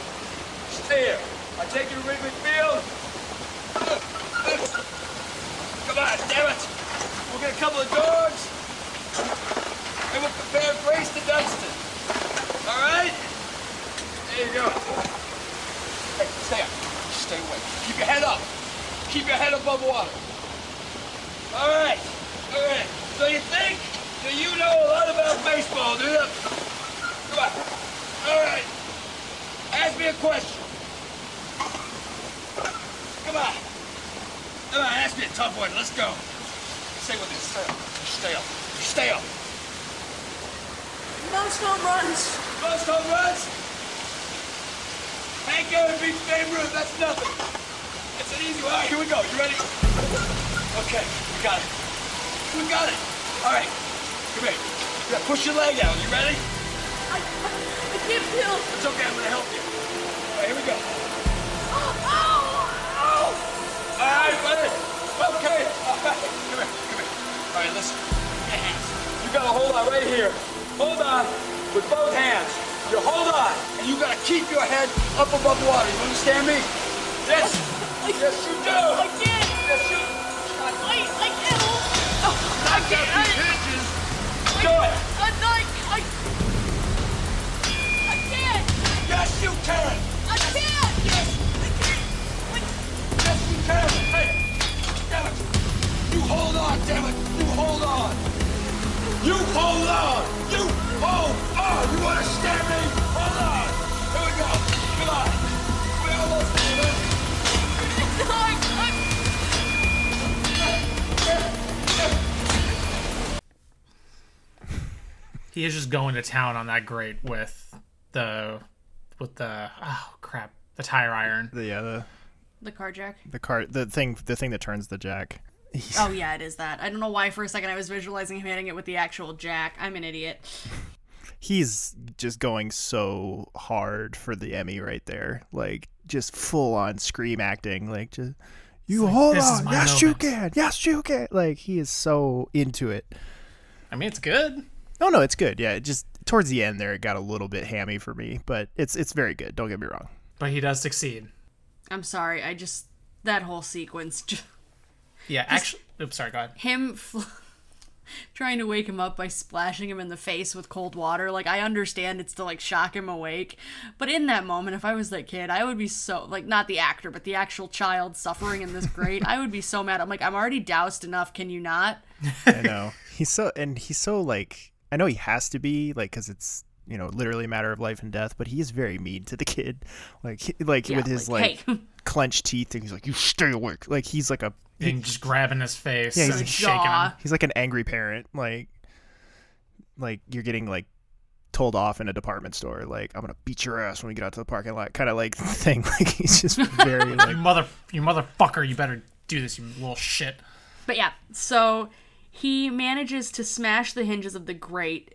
Stay here. I'll take you to Wrigley Field. Come on, damn it. We'll get a couple of dogs. And we'll compare Grace to Dunston. All right? There you go. Hey, stay up. Stay away. Keep your head up. Keep your head above water. All right. All right. So you think that you know a lot about baseball, do you? Come on. All right. Ask me a question. Come on. Come on, ask me a tough one. Let's go. Stay with me. Stay up. Stay up. Stay up. Most home runs. Most home runs? Hank Aaron beats Babe Ruth. That's nothing. That's an easy one. All right, here we go. You ready? Okay, we got it. We got it. All right, come here. Yeah, push your leg out. You ready? I, I can't feel. It's okay. I'm gonna help you. All right, here we go. Oh, oh, oh. All right, buddy. Okay. All right. Come here. Come here. All right, listen. Give me your hands. You gotta hold on right here. Hold on with both hands. You hold on, and you gotta keep your head up above water. You understand me? Yes. Yes, you do. I can't. Yes, you. I, I can't. Oh, I can't. out these I, hinges. Do it. I, I, I, I can't. Yes, you can. I can't. Yes. I can't. Yes, you can. Hey, damn it. You hold on, damn it. You hold on. You hold on. You hold on. You understand me? Hold on. Here we go. Come on. We almost did it. I, I, He is just going to town on that grate with the with the oh crap the tire iron. The yeah, the The car jack. the car the thing the thing that turns the jack. Oh yeah, it is that. I don't know why for a second I was visualizing him hitting it with the actual jack. I'm an idiot. He's just going so hard for the Emmy right there. Like just full on scream acting. Like just you hold on. my Yes, you can. Yes, you can. Like he is so into it. I mean, it's good. Oh no, it's good. Yeah, it just towards the end there, it got a little bit hammy for me, but it's it's very good. Don't get me wrong. but he does succeed. I'm sorry. I just that whole sequence. Just, Yeah, actually. Oops, sorry. Go ahead. him fl- trying to wake him up by splashing him in the face with cold water. Like I understand it's to like shock him awake, but in that moment, if I was that kid, I would be so like not the actor, but the actual child suffering in this grate. I would be so mad. I'm like, I'm already doused enough. Can you not? I know he's so and he's so like I know he has to be like because it's you know literally a matter of life and death, but he is very mean to the kid. Like he, like Yeah, with his like, like, hey. clenched teeth, and he's like, "You stay awake." Like he's like a And just grabbing his face Yeah, and he's a shaking him. he's like an angry parent. Like like you're getting like told off in a department store. Like I'm gonna beat your ass when we get out to the parking lot. Kind of like thing. Like he's just very You like mother, you motherfucker! You better do this, you little shit. But yeah, so he manages to smash the hinges of the grate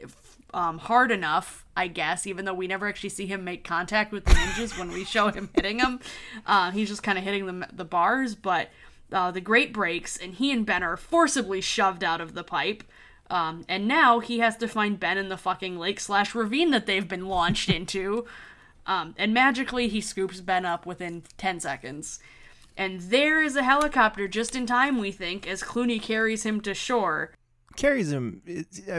um, hard enough, I guess, even though we never actually see him make contact with the hinges when we show him hitting them. Uh, he's just kind of hitting the, the bars, but uh, the grate breaks, and he and Ben are forcibly shoved out of the pipe. Um, and now he has to find Ben in the fucking lake slash ravine that they've been launched into. Um, and magically, he scoops Ben up within 10 seconds. And there is a helicopter just in time, we think, as Clooney carries him to shore. Carries him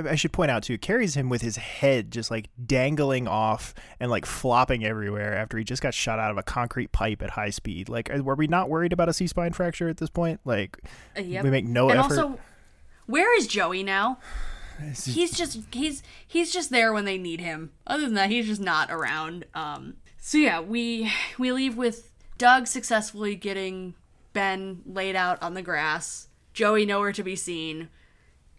i should point out too carries him with his head just like dangling off and like flopping everywhere after he just got shot out of a concrete pipe at high speed like were we not worried about a c-spine fracture at this point like Uh, yep. we make no effort. and effort also, where is Joey now? He's just he's he's just there when they need him. Other than that, he's just not around. Um, so yeah, we we leave with Doug successfully getting Ben laid out on the grass. Joey nowhere to be seen,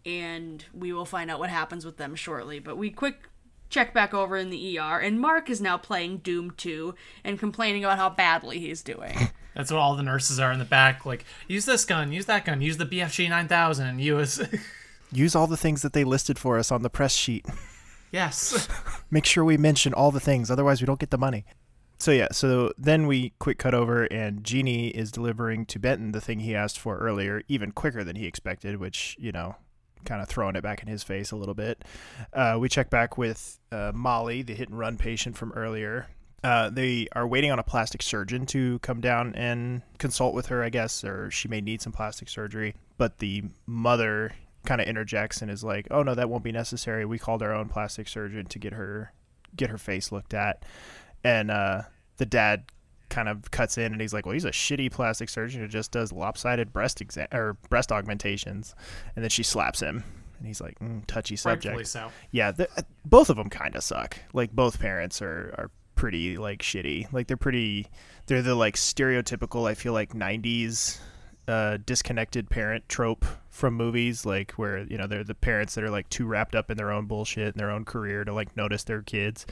and we will find out what happens with them shortly. But we quick check back over in the ER, and Mark is now playing Doom 2 and complaining about how badly he's doing. That's what all the nurses are in the back. Like, use this gun, use that gun, use the BFG 9000, use. use all the things that they listed for us on the press sheet yes. make sure we mention all the things otherwise we don't get the money So yeah, so then we quick cut over, and Jeannie is delivering to Benton the thing he asked for earlier, even quicker than he expected, which you know, kind of throwing it back in his face a little bit. Uh, we check back with uh, Molly, the hit and run patient from earlier. Uh, they are waiting on a plastic surgeon to come down and consult with her, I guess, or she may need some plastic surgery. But the mother kind of interjects and is like, "Oh no, that won't be necessary. We called our own plastic surgeon to get her get her face looked at." And uh, the dad kind of cuts in and he's like, "Well, he's a shitty plastic surgeon who just does lopsided breast exam or breast augmentations." And then she slaps him, and he's like, mm, "Touchy subject." So. yeah, the, uh, both of them kind of suck. Like both parents are are pretty like shitty. Like they're pretty. They're the like stereotypical. I feel like '90s uh, disconnected parent trope from movies, like where you know they're the parents that are like too wrapped up in their own bullshit and their own career to like notice their kids.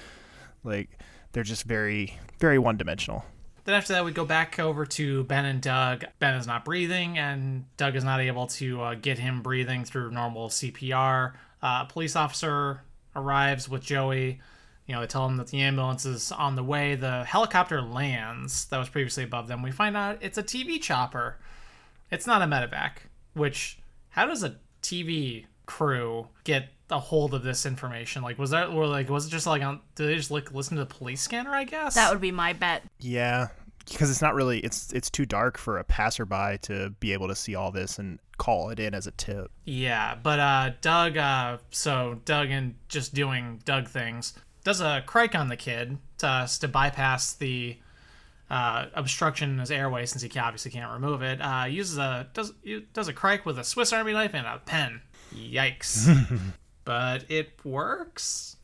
Like they're just very very one dimensional. Then after that, we go back over to Ben and Doug. Ben is not breathing, and Doug is not able to uh, get him breathing through normal CPR. Uh, a police officer arrives with Joey. You know, they tell him that the ambulance is on the way. The helicopter lands that was previously above them. We find out it's a TV chopper. It's not a medevac. Which, how does a TV crew get a hold of this information? Like, was that, or like, was it just like on? Did they just like listen to the police scanner? I guess That would be my bet. Yeah, because it's not really it's it's too dark for a passerby to be able to see all this and call it in as a tip. Yeah, but uh, Doug, uh, so Doug and just doing Doug things, does a cric on the kid to, to bypass the uh, obstruction in his airway since he obviously can't remove it. Uh, uses a does does a cric with a Swiss Army knife and a pen. Yikes! but it works.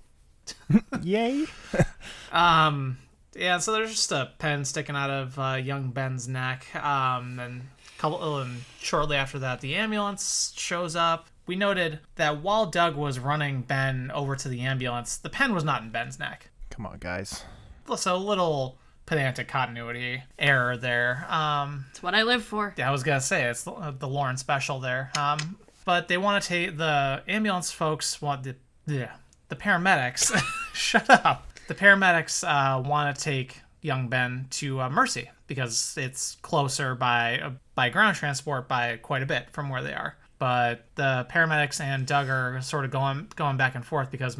Yay! Um, yeah, so there's just a pen sticking out of uh, young Ben's neck. Um, and couple, and shortly after that, the ambulance shows up. We noted that while Doug was running Ben over to the ambulance, the pen was not in Ben's neck. Come on, guys. So a little pedantic continuity error there. Um, It's what I live for. yeah, I was gonna say it's the, the Lauren special there. Um, but they want to take the ambulance folks want the yeah, the paramedics. shut up. The paramedics uh, want to take young Ben to uh, Mercy because it's closer by uh, by ground transport by quite a bit from where they are. But the paramedics and Doug are sort of going going back and forth because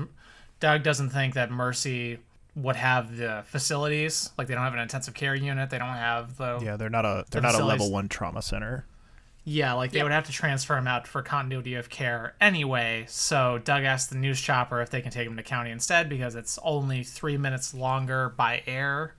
Doug doesn't think that Mercy would have the facilities. Like they don't have an intensive care unit. They don't have the Yeah, they're not a they're The not a level one trauma center. Yeah, like they Yep. would have to transfer him out for continuity of care anyway. So Doug asked the news chopper if they can take him to county instead because it's only three minutes longer by air.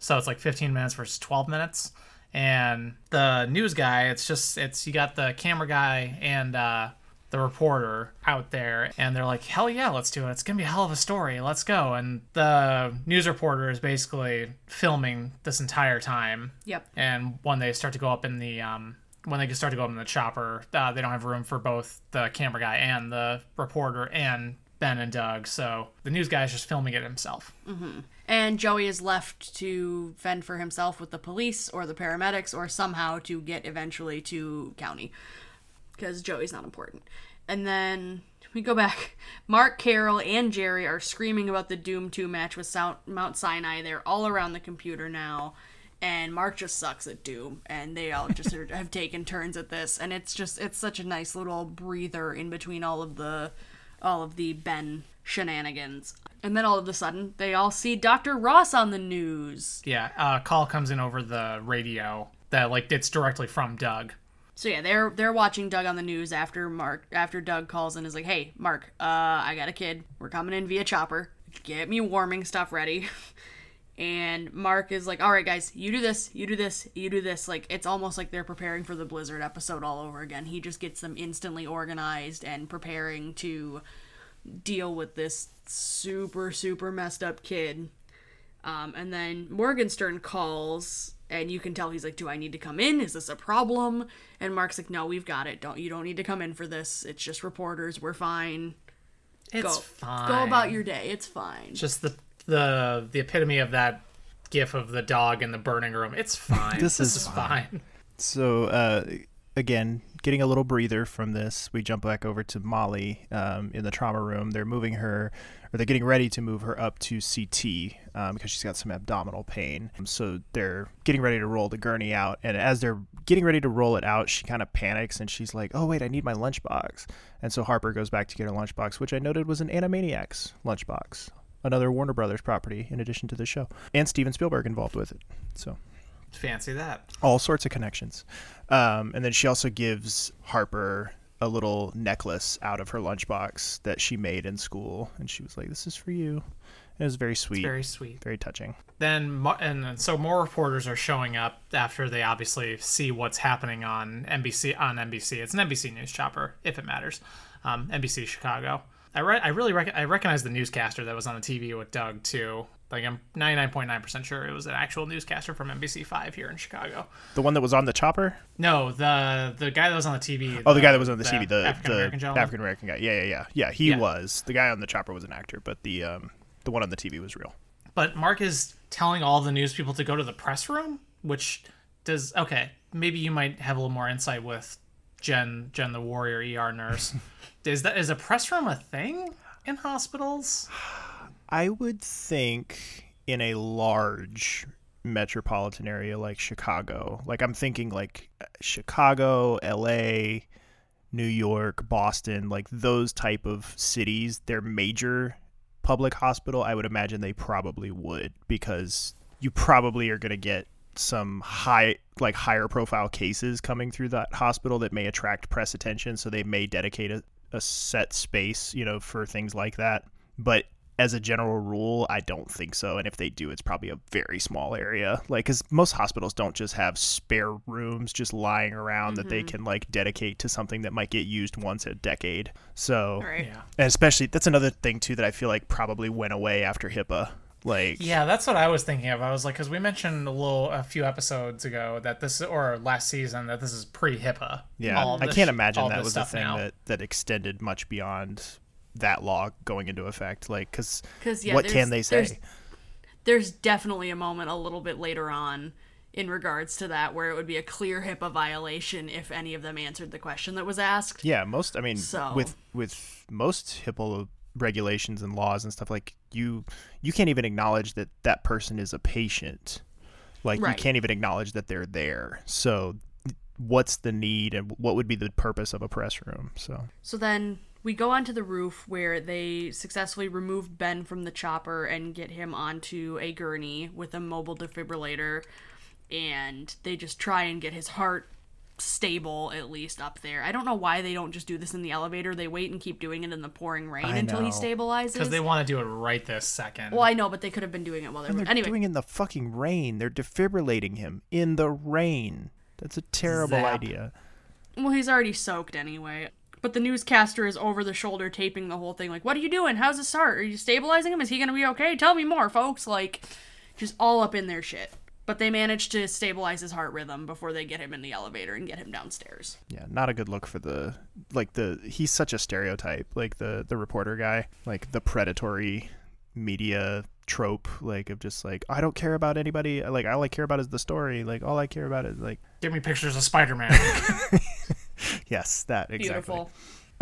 So it's like 15 minutes versus 12 minutes. And the news guy, it's just, it's, you got the camera guy and uh, the reporter out there, and they're like, hell yeah, let's do it. It's going to be a hell of a story. Let's go. And the news reporter is basically filming this entire time Yep. and when they start to go up in the um, when they start to go up in the chopper, uh, they don't have room for both the camera guy and the reporter and Ben and Doug. So the news guy is just filming it himself. And Joey is left to fend for himself with the police or the paramedics or somehow to get eventually to county. Because Joey's not important. And then we go back. Mark, Carol, and Jerry are screaming about the Doom 2 match with Mount Sinai. They're all around the computer now. And Mark just sucks at Doom. And they all just are, have taken turns at this. And it's just, it's such a nice little breather in between all of the all of the Ben shenanigans. And then all of a sudden, they all see Dr. Ross on the news. Yeah, uh, call comes in over the radio that like it's directly from Doug. So yeah, they're they're watching Doug on the news after Mark after Doug calls and is like, "Hey, Mark, uh, I got a kid. We're coming in via chopper. Get me warming stuff ready." And Mark is like, "All right, guys, you do this, you do this, you do this." Like it's almost like they're preparing for the Blizzard episode all over again. He just gets them instantly organized and preparing to deal with this super super messed up kid. Um, and then Morgenstern calls, and you can tell he's like, "Do I need to come in? Is this a problem?" And Mark's like, "No, we've got it. Don't you don't need to come in for this. It's just reporters. We're fine. It's Go fine. go about your day. It's fine." just the the the epitome of that gif of the dog in the burning room. It's fine. This this is is fine. So uh, again, getting a little breather from this, we jump back over to Molly um, in the trauma room. They're moving her, or they're getting ready to move her up to CT um, because she's got some abdominal pain. So they're getting ready to roll the gurney out. And as they're getting ready to roll it out, she kind of panics and she's like, oh, wait, I need my lunchbox. And so Harper goes back to get her lunchbox, which I noted was an Animaniacs lunchbox. Another Warner Brothers property, in addition to the show, and Steven Spielberg involved with it. So Fancy that. all sorts of connections. Um, and then she also gives Harper a little necklace out of her lunchbox that she made in school, and she was like, "This is for you." And it was very sweet, Very sweet. very touching. Then and then- so more reporters are showing up after they obviously see what's happening on NBC on NBC. It's an NBC news chopper if it matters. Um, NBC Chicago. I re- I really rec- I recognize the newscaster that was on the TV with Doug too. Like I'm 99.9% sure it was an actual newscaster from NBC5 here in Chicago. The one that was on the chopper. No, the the guy that was on the TV. Oh, the guy that was on the, TV, the African American the. African American guy. Yeah, yeah, yeah, yeah. He Yeah. was the guy on the chopper was an actor, but the um the one on the TV was real. But Mark is telling all the news people to go to the press room, which does okay. Maybe you might have a little more insight with Jen, Jen the warrior ER nurse. is that is a press room a thing in hospitals? I would think in a large metropolitan area like Chicago, like I'm thinking like Chicago, LA, New York, Boston, like those type of cities, their major public hospital, I would imagine they probably would because you probably are going to get some high like higher profile cases coming through that hospital that may attract press attention. So they may dedicate a, a set space you know for things like that. But as a general rule i don't think so. And if they do it's probably a very small area. Like because most hospitals don't just have spare rooms just lying around that they mm-hmm. can like dedicate to something that might get used once a decade. So Right. Yeah. and especially that's another thing too that i feel like probably went away after hipaa like Yeah, that's what I was thinking of. I was like, because we mentioned a little, a few episodes ago that this, or last season, that this is pre HIPAA. Yeah, All I this- can't imagine all that was a thing now. that that extended much beyond that law going into effect. Like, because yeah, what can they say? there's- There's definitely a moment a little bit later on in regards to that where it would be a clear HIPAA violation if any of them answered the question that was asked. Yeah, most. I mean, So- with with most HIPAA regulations and laws and stuff, like you you can't even acknowledge that that person is a patient. Like Right. you can't even acknowledge that they're there. So, what's the need and what would be the purpose of a press room? So, So then we go onto the roof where they successfully remove Ben from the chopper and get him onto a gurney with a mobile defibrillator. And they just try and get his heart stable, at least up there. I don't know why they don't just do this in the elevator. They wait and keep doing it in the pouring rain I until know. he stabilizes. Because they want to do it right this second. well, I know, but they could have been doing it while they and were. they're Anyway, doing it in the fucking rain. They're defibrillating him in the rain. That's a terrible Zap. idea. Well, he's already soaked anyway. But the newscaster is over the shoulder taping the whole thing. Like, what are you doing? How's his heart? Are you stabilizing him? Is he gonna be okay? Tell me more, folks. Like, just all up in their shit. But they manage to stabilize his heart rhythm before they get him in the elevator and get him downstairs. Yeah, not a good look for the like the he's such a stereotype, like the the reporter guy, like the predatory media trope, like of just like I don't care about anybody, like all I care about is the story, like all I care about is like Give me pictures of Spider Man. yes, that exactly. Beautiful.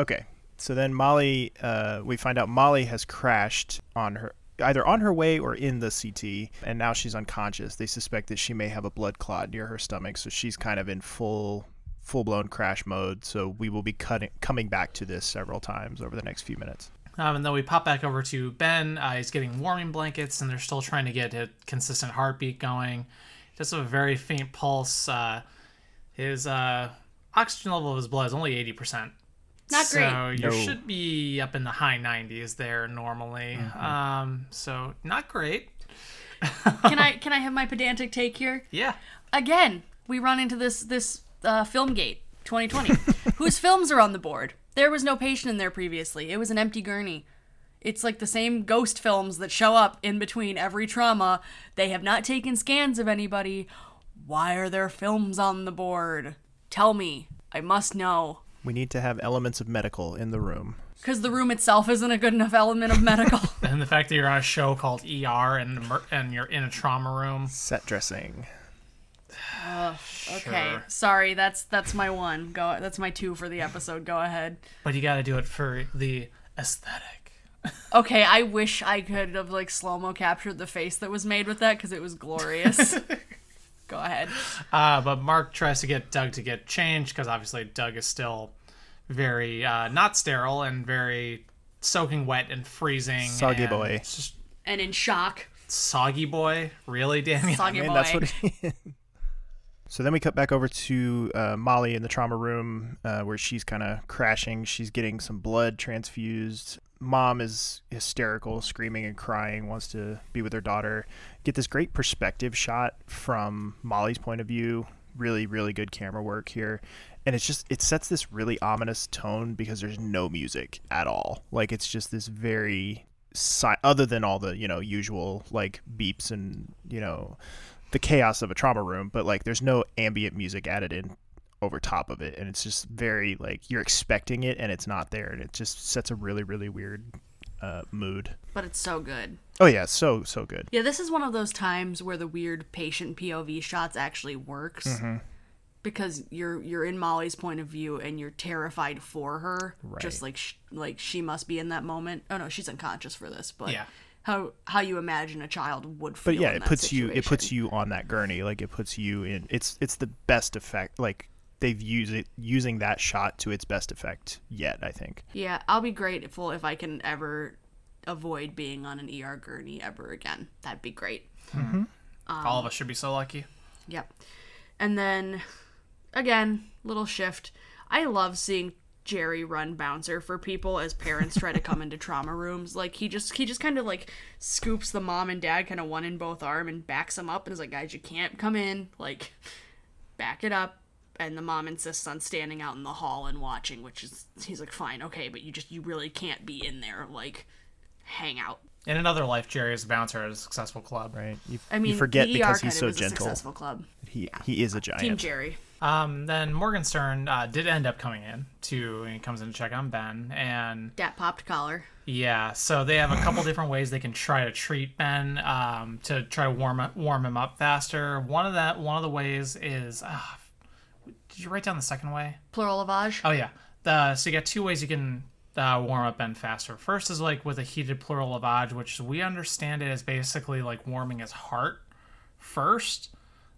Okay, so then Molly, uh, we find out Molly has crashed on her either on her way or in the CT, and now she's unconscious. They suspect that she may have a blood clot near her stomach, so she's kind of in full full blown crash mode. So we will be cutting coming back to this several times over the next few minutes. Um, and then we pop back over to Ben. Uh, he's getting warming blankets, and they're still trying to get a consistent heartbeat going. Just a very faint pulse. Uh, his uh, oxygen level of his blood is only 80%. Not so great. you No. should be up in the high 90s there normally. Um, so not great. can I can I have my pedantic take here? Yeah. Again, we run into this this uh, Filmgate 2020. Whose films are on the board? There was no patient in there previously. It was an empty gurney. It's like the same ghost films that show up in between every trauma. They have not taken scans of anybody. Why are there films on the board? Tell me. I must know. We need to have elements of medical in the room. Because the room itself isn't a good enough element of medical. And the fact that you're on a show called ER and and you're in a trauma room. Set dressing. Okay, Sure. sorry. That's that's my one. Go. That's my two for the episode. Go ahead. But you got to do it for the aesthetic. Okay, I wish I could have like slow mo captured the face that was made with that because it was glorious. Go ahead. Uh, but Mark tries to get Doug to get changed because obviously Doug is still very uh, not sterile and very soaking wet and freezing. Soggy and boy. Just And in shock, soggy boy, really, Daniel? soggy Man, boy. that's what it is. So then we cut back over to uh, Molly in the trauma room uh, where she's kind of crashing. She's getting some blood transfused. Mom is hysterical, screaming and crying, wants to be with her daughter. Get this great perspective shot from Molly's point of view. Really, really good camera work here. And it's just, it sets this really ominous tone because there's no music at all. Like, it's just this very, si- other than all the, you know, usual like beeps and, you know, the chaos of a trauma room, but like there's no ambient music added in over top of it, and it's just very like you're expecting it and it's not there, and it just sets a really really weird uh, mood. but it's so good. Oh yeah, so so good. Yeah, this is one of those times where the weird patient POV shots actually works. Mm-hmm. Because you're you're in Molly's point of view and you're terrified for her, just like sh- like she must be in that moment. Oh no, she's unconscious for this, but Yeah. how how you imagine a child would feel. But yeah, in it that puts you it puts you on that gurney, like it puts you in. It's it's the best effect. Like they've used it using that shot to its best effect yet. I think. Yeah, I'll be grateful if I can ever avoid being on an ER gurney ever again. That'd be great. All of us should be so lucky. Yep. And then again, little shift. I love seeing Jerry run bouncer for people as parents try to come into trauma rooms. Like he just he just kind of like scoops the mom and dad kind of one in both arm and backs them up and is like, "Guys, you can't come in." Like back it up. And the mom insists on standing out in the hall and watching, which is he's like, "Fine, okay, but you just you really can't be in there. Like hang out." In another life, Jerry is a bouncer at a successful club. Right. You, I mean, you forget the ER because kind he's of so is a gentle. successful club. He he is a giant. Team Jerry. Um, then Morgenstern uh, did end up coming in to, and he comes in to check on Ben, and Dat popped collar. Yeah, so they have a couple different ways they can try to treat Ben um, to try to warm up, warm him up faster. One of that one of the ways is, ah, did you write down the second way? Pleural lavage. Oh yeah, the so you got two ways you can uh, warm up and faster. First is like with a heated pleural lavage, which we understand it as basically like warming his heart first.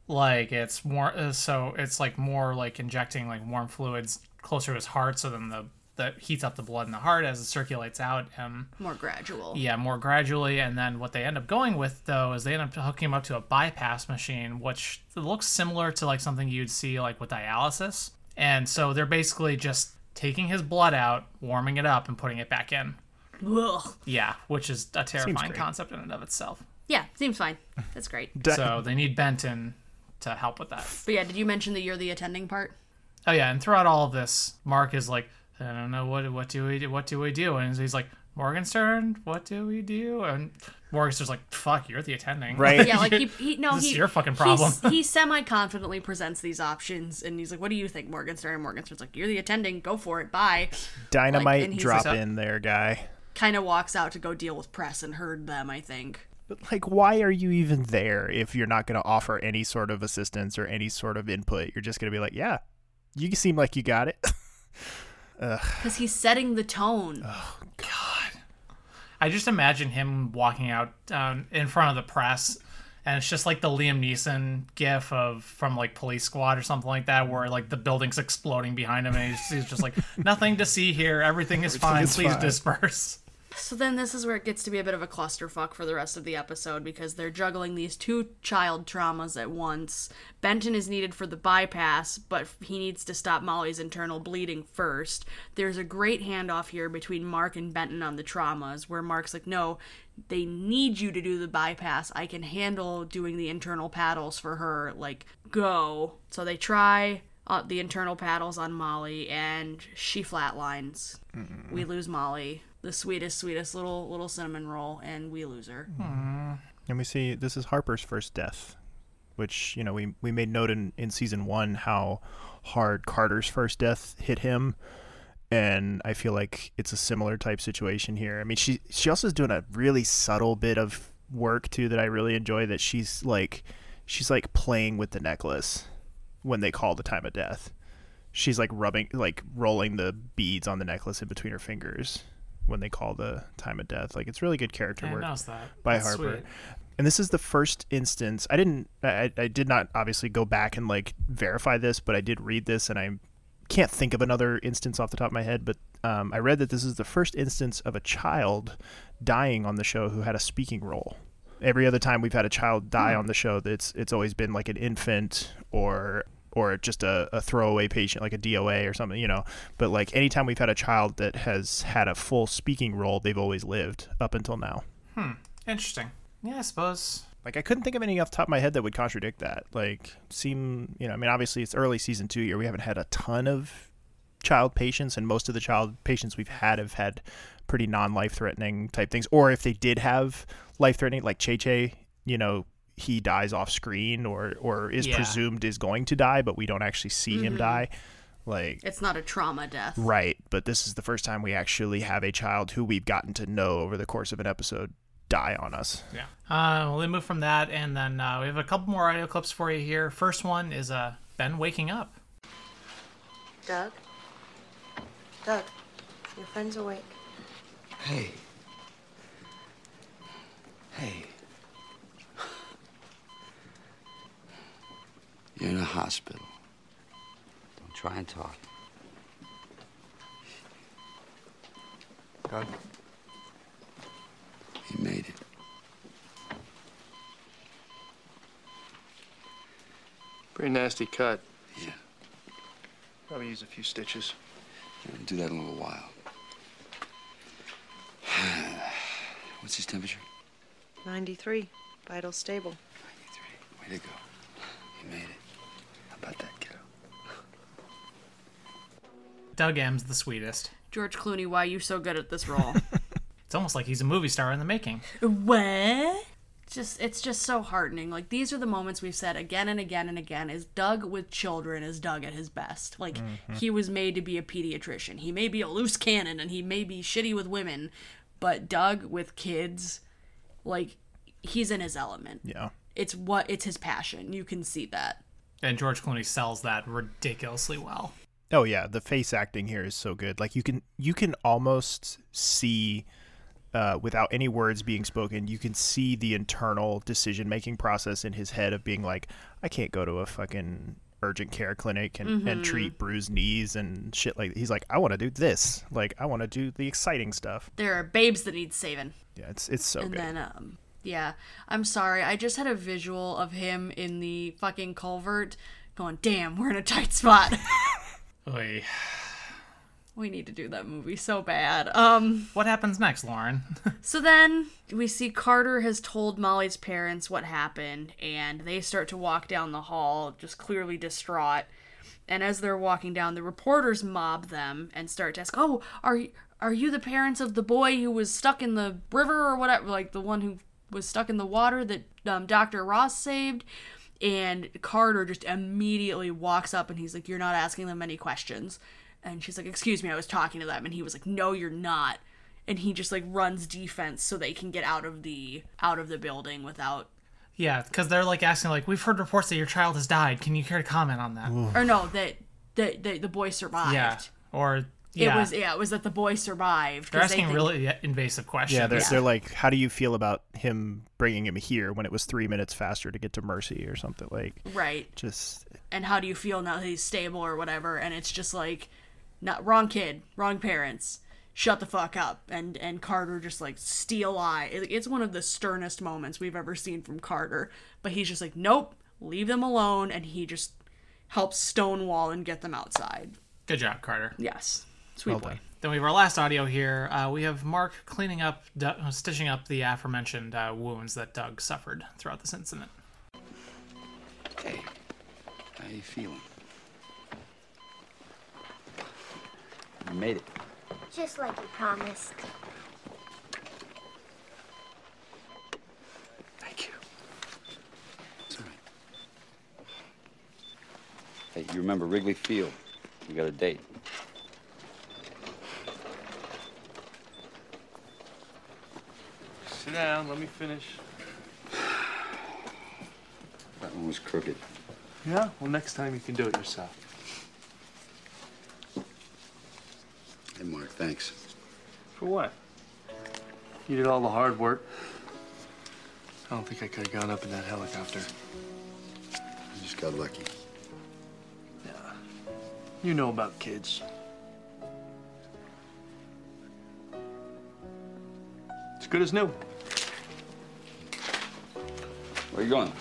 Like it's more uh, so it's like more like injecting like warm fluids closer to his heart, so then the that heats up the blood in the heart as it circulates out and More gradual. yeah, more gradually. And then what they end up going with though is they end up hooking him up to a bypass machine, which looks similar to like something you'd see like with dialysis. And so they're basically just taking his blood out, warming it up, and putting it back in. Ugh. Yeah, which is a terrifying concept in and of itself. Yeah, seems fine. That's great. So they need Benton to help with that. But yeah, did you mention that you're the attending part? Oh yeah, and throughout all of this, Mark is like, I don't know what what do we do? What do we do? And he's like, Morgenstern, what do we do? And Morgenstern's like, fuck, you're the attending. Right. Yeah, like he, he no, This is he your fucking problem. he's- He semi confidently presents these options, and he's like, "What do you think, Morgenstern?" And Morgenstern's like, "You're the attending. Go for it. Bye." Dynamite and he's drop like- in there, guy. Kind of walks out to go deal with press and heard them. I think. But like, why are you even there if you're not going to offer any sort of assistance or any sort of input? You're just going to be like, yeah, you seem like you got it. Because he's setting the tone. Oh God! I just imagine him walking out um, in front of the press, and it's just like the Liam Neeson gif of from like Police Squad or something like that, where like the building's exploding behind him, and he's, he's just like, "Nothing to see here. Everything is fine. is Please fine." disperse." So then this is where it gets to be a bit of a clusterfuck for the rest of the episode because they're juggling these two child traumas at once. Benton is needed for the bypass, but he needs to stop Molly's internal bleeding first. There's a great handoff here between Mark and Benton on the traumas where Mark's like, "No, they need you to do the bypass. I can handle doing the internal paddles for her. Like, go." So they try uh, the internal paddles on Molly and she flatlines. We lose Molly the sweetest, sweetest little little cinnamon roll, and we lose her. Hmm. And we see this is Harper's first death, which you know we we made note in in season one how hard Carter's first death hit him, and I feel like it's a similar type situation here. I mean, she she also is doing a really subtle bit of work too that I really enjoy. That she's like she's like playing with the necklace when they call the time of death. She's like rubbing, like rolling the beads on the necklace in between her fingers when they call the time of death. Like it's really good character I work that. by That's Harper. sweet. And this is the first instance. I didn't. I, I did not obviously go back and like verify this, but I did read this, and I can't think of another instance off the top of my head. But um, I read that this is the first instance of a child dying on the show who had a speaking role. Every other time we've had a child die on the show, it's it's always been like an infant or or just a, a throwaway patient like a DOA or something, you know. But like anytime we've had a child that has had a full speaking role, they've always lived up until now. Hmm. Interesting. Yeah, I suppose. Like I couldn't think of anything off the top of my head that would contradict that. Like seem you know, I mean obviously it's early season two here. We haven't had a ton of child patients and most of the child patients we've had have had pretty non life threatening type things. Or if they did have life threatening, like Che Che, you know, he dies off screen or or is Yeah. presumed is going to die, but we don't actually see him die. Like It's not a trauma death. Right, but this is the first time we actually have a child who we've gotten to know over the course of an episode die on us. Yeah. Uh, well, they move from that, and then uh, we have a couple more audio clips for you here. First one is uh, Ben waking up. Doug? Doug, your friend's awake. Hey. Hey. You're in a hospital. Don't try and talk. Doug? He made it. Pretty nasty cut. Yeah. Probably use a few stitches. We're do that in a little while. What's his temperature? 93. Vital stable. 93. Way to go. He made it. How about that, kiddo? Doug M's the sweetest. George Clooney, why are you so good at this role? It's almost like he's a movie star in the making. what? Just it's just so heartening. Like these are the moments we've said again and again and again is Doug with children is Doug at his best. Like mm-hmm. he was made to be a pediatrician. He may be a loose cannon and he may be shitty with women, but Doug with kids, like he's in his element. Yeah. It's what it's his passion. You can see that. And George Clooney sells that ridiculously well. Oh yeah, the face acting here is so good. Like you can you can almost see uh, without any words being spoken, you can see the internal decision making process in his head of being like, I can't go to a fucking urgent care clinic and, and treat bruised knees and shit like he's like, I want to do this. Like I want to do the exciting stuff. There are babes that need saving. Yeah, it's it's so and good. then um yeah. I'm sorry. I just had a visual of him in the fucking culvert going damn we're in a tight spot. Oy. we need to do that movie so bad. Um What happens next, Lauren? so then we see carter has told molly's parents what happened and they start to walk down the hall just clearly distraught. And as they're walking down the reporters mob them and start to ask oh are are you the parents of the boy who was stuck in the river or whatever like the one who was stuck in the water that um, dr ross saved and carter just immediately walks up and he's like you're not asking them any questions and she's like excuse me i was talking to them and he was like no you're not and he just like runs defense so they can get out of the out of the building without yeah, because they're like asking, like, we've heard reports that your child has died. Can you care to comment on that? or no that that the, the boy survived Yeah. Or yeah, it was yeah it was that the boy survived they're 'cause they asking think- really invasive questions. yeah, they're, they're like, how do you feel about him bringing him here when it was three minutes faster to get to Mercy or something? Like? right. Just and how do you feel now that he's stable or whatever? And it's just like not wrong kid wrong parents. Shut the fuck up. And and carter just like steel eye. It- it's one of the sternest moments we've ever seen from carter. But he's just like nope leave them alone. And he just helps stonewall and get them outside. Good job, Carter. yes sweet Well boy done. Then we have our last audio here. Uh, we have Mark cleaning up, Du- stitching up the aforementioned uh, wounds that Doug suffered throughout this incident. Hey. How you feeling? You made it. Just like you promised. Thank you. It's all right. Hey, you remember Wrigley Field? We got a date. Sit down, let me finish. That one was crooked. Yeah? Well, next time you can do it yourself. Hey, Mark, thanks. For what? You did all the hard work. I don't think I could have gone up in that helicopter. You just got lucky. Yeah. You know about kids. It's good as new. Where you going?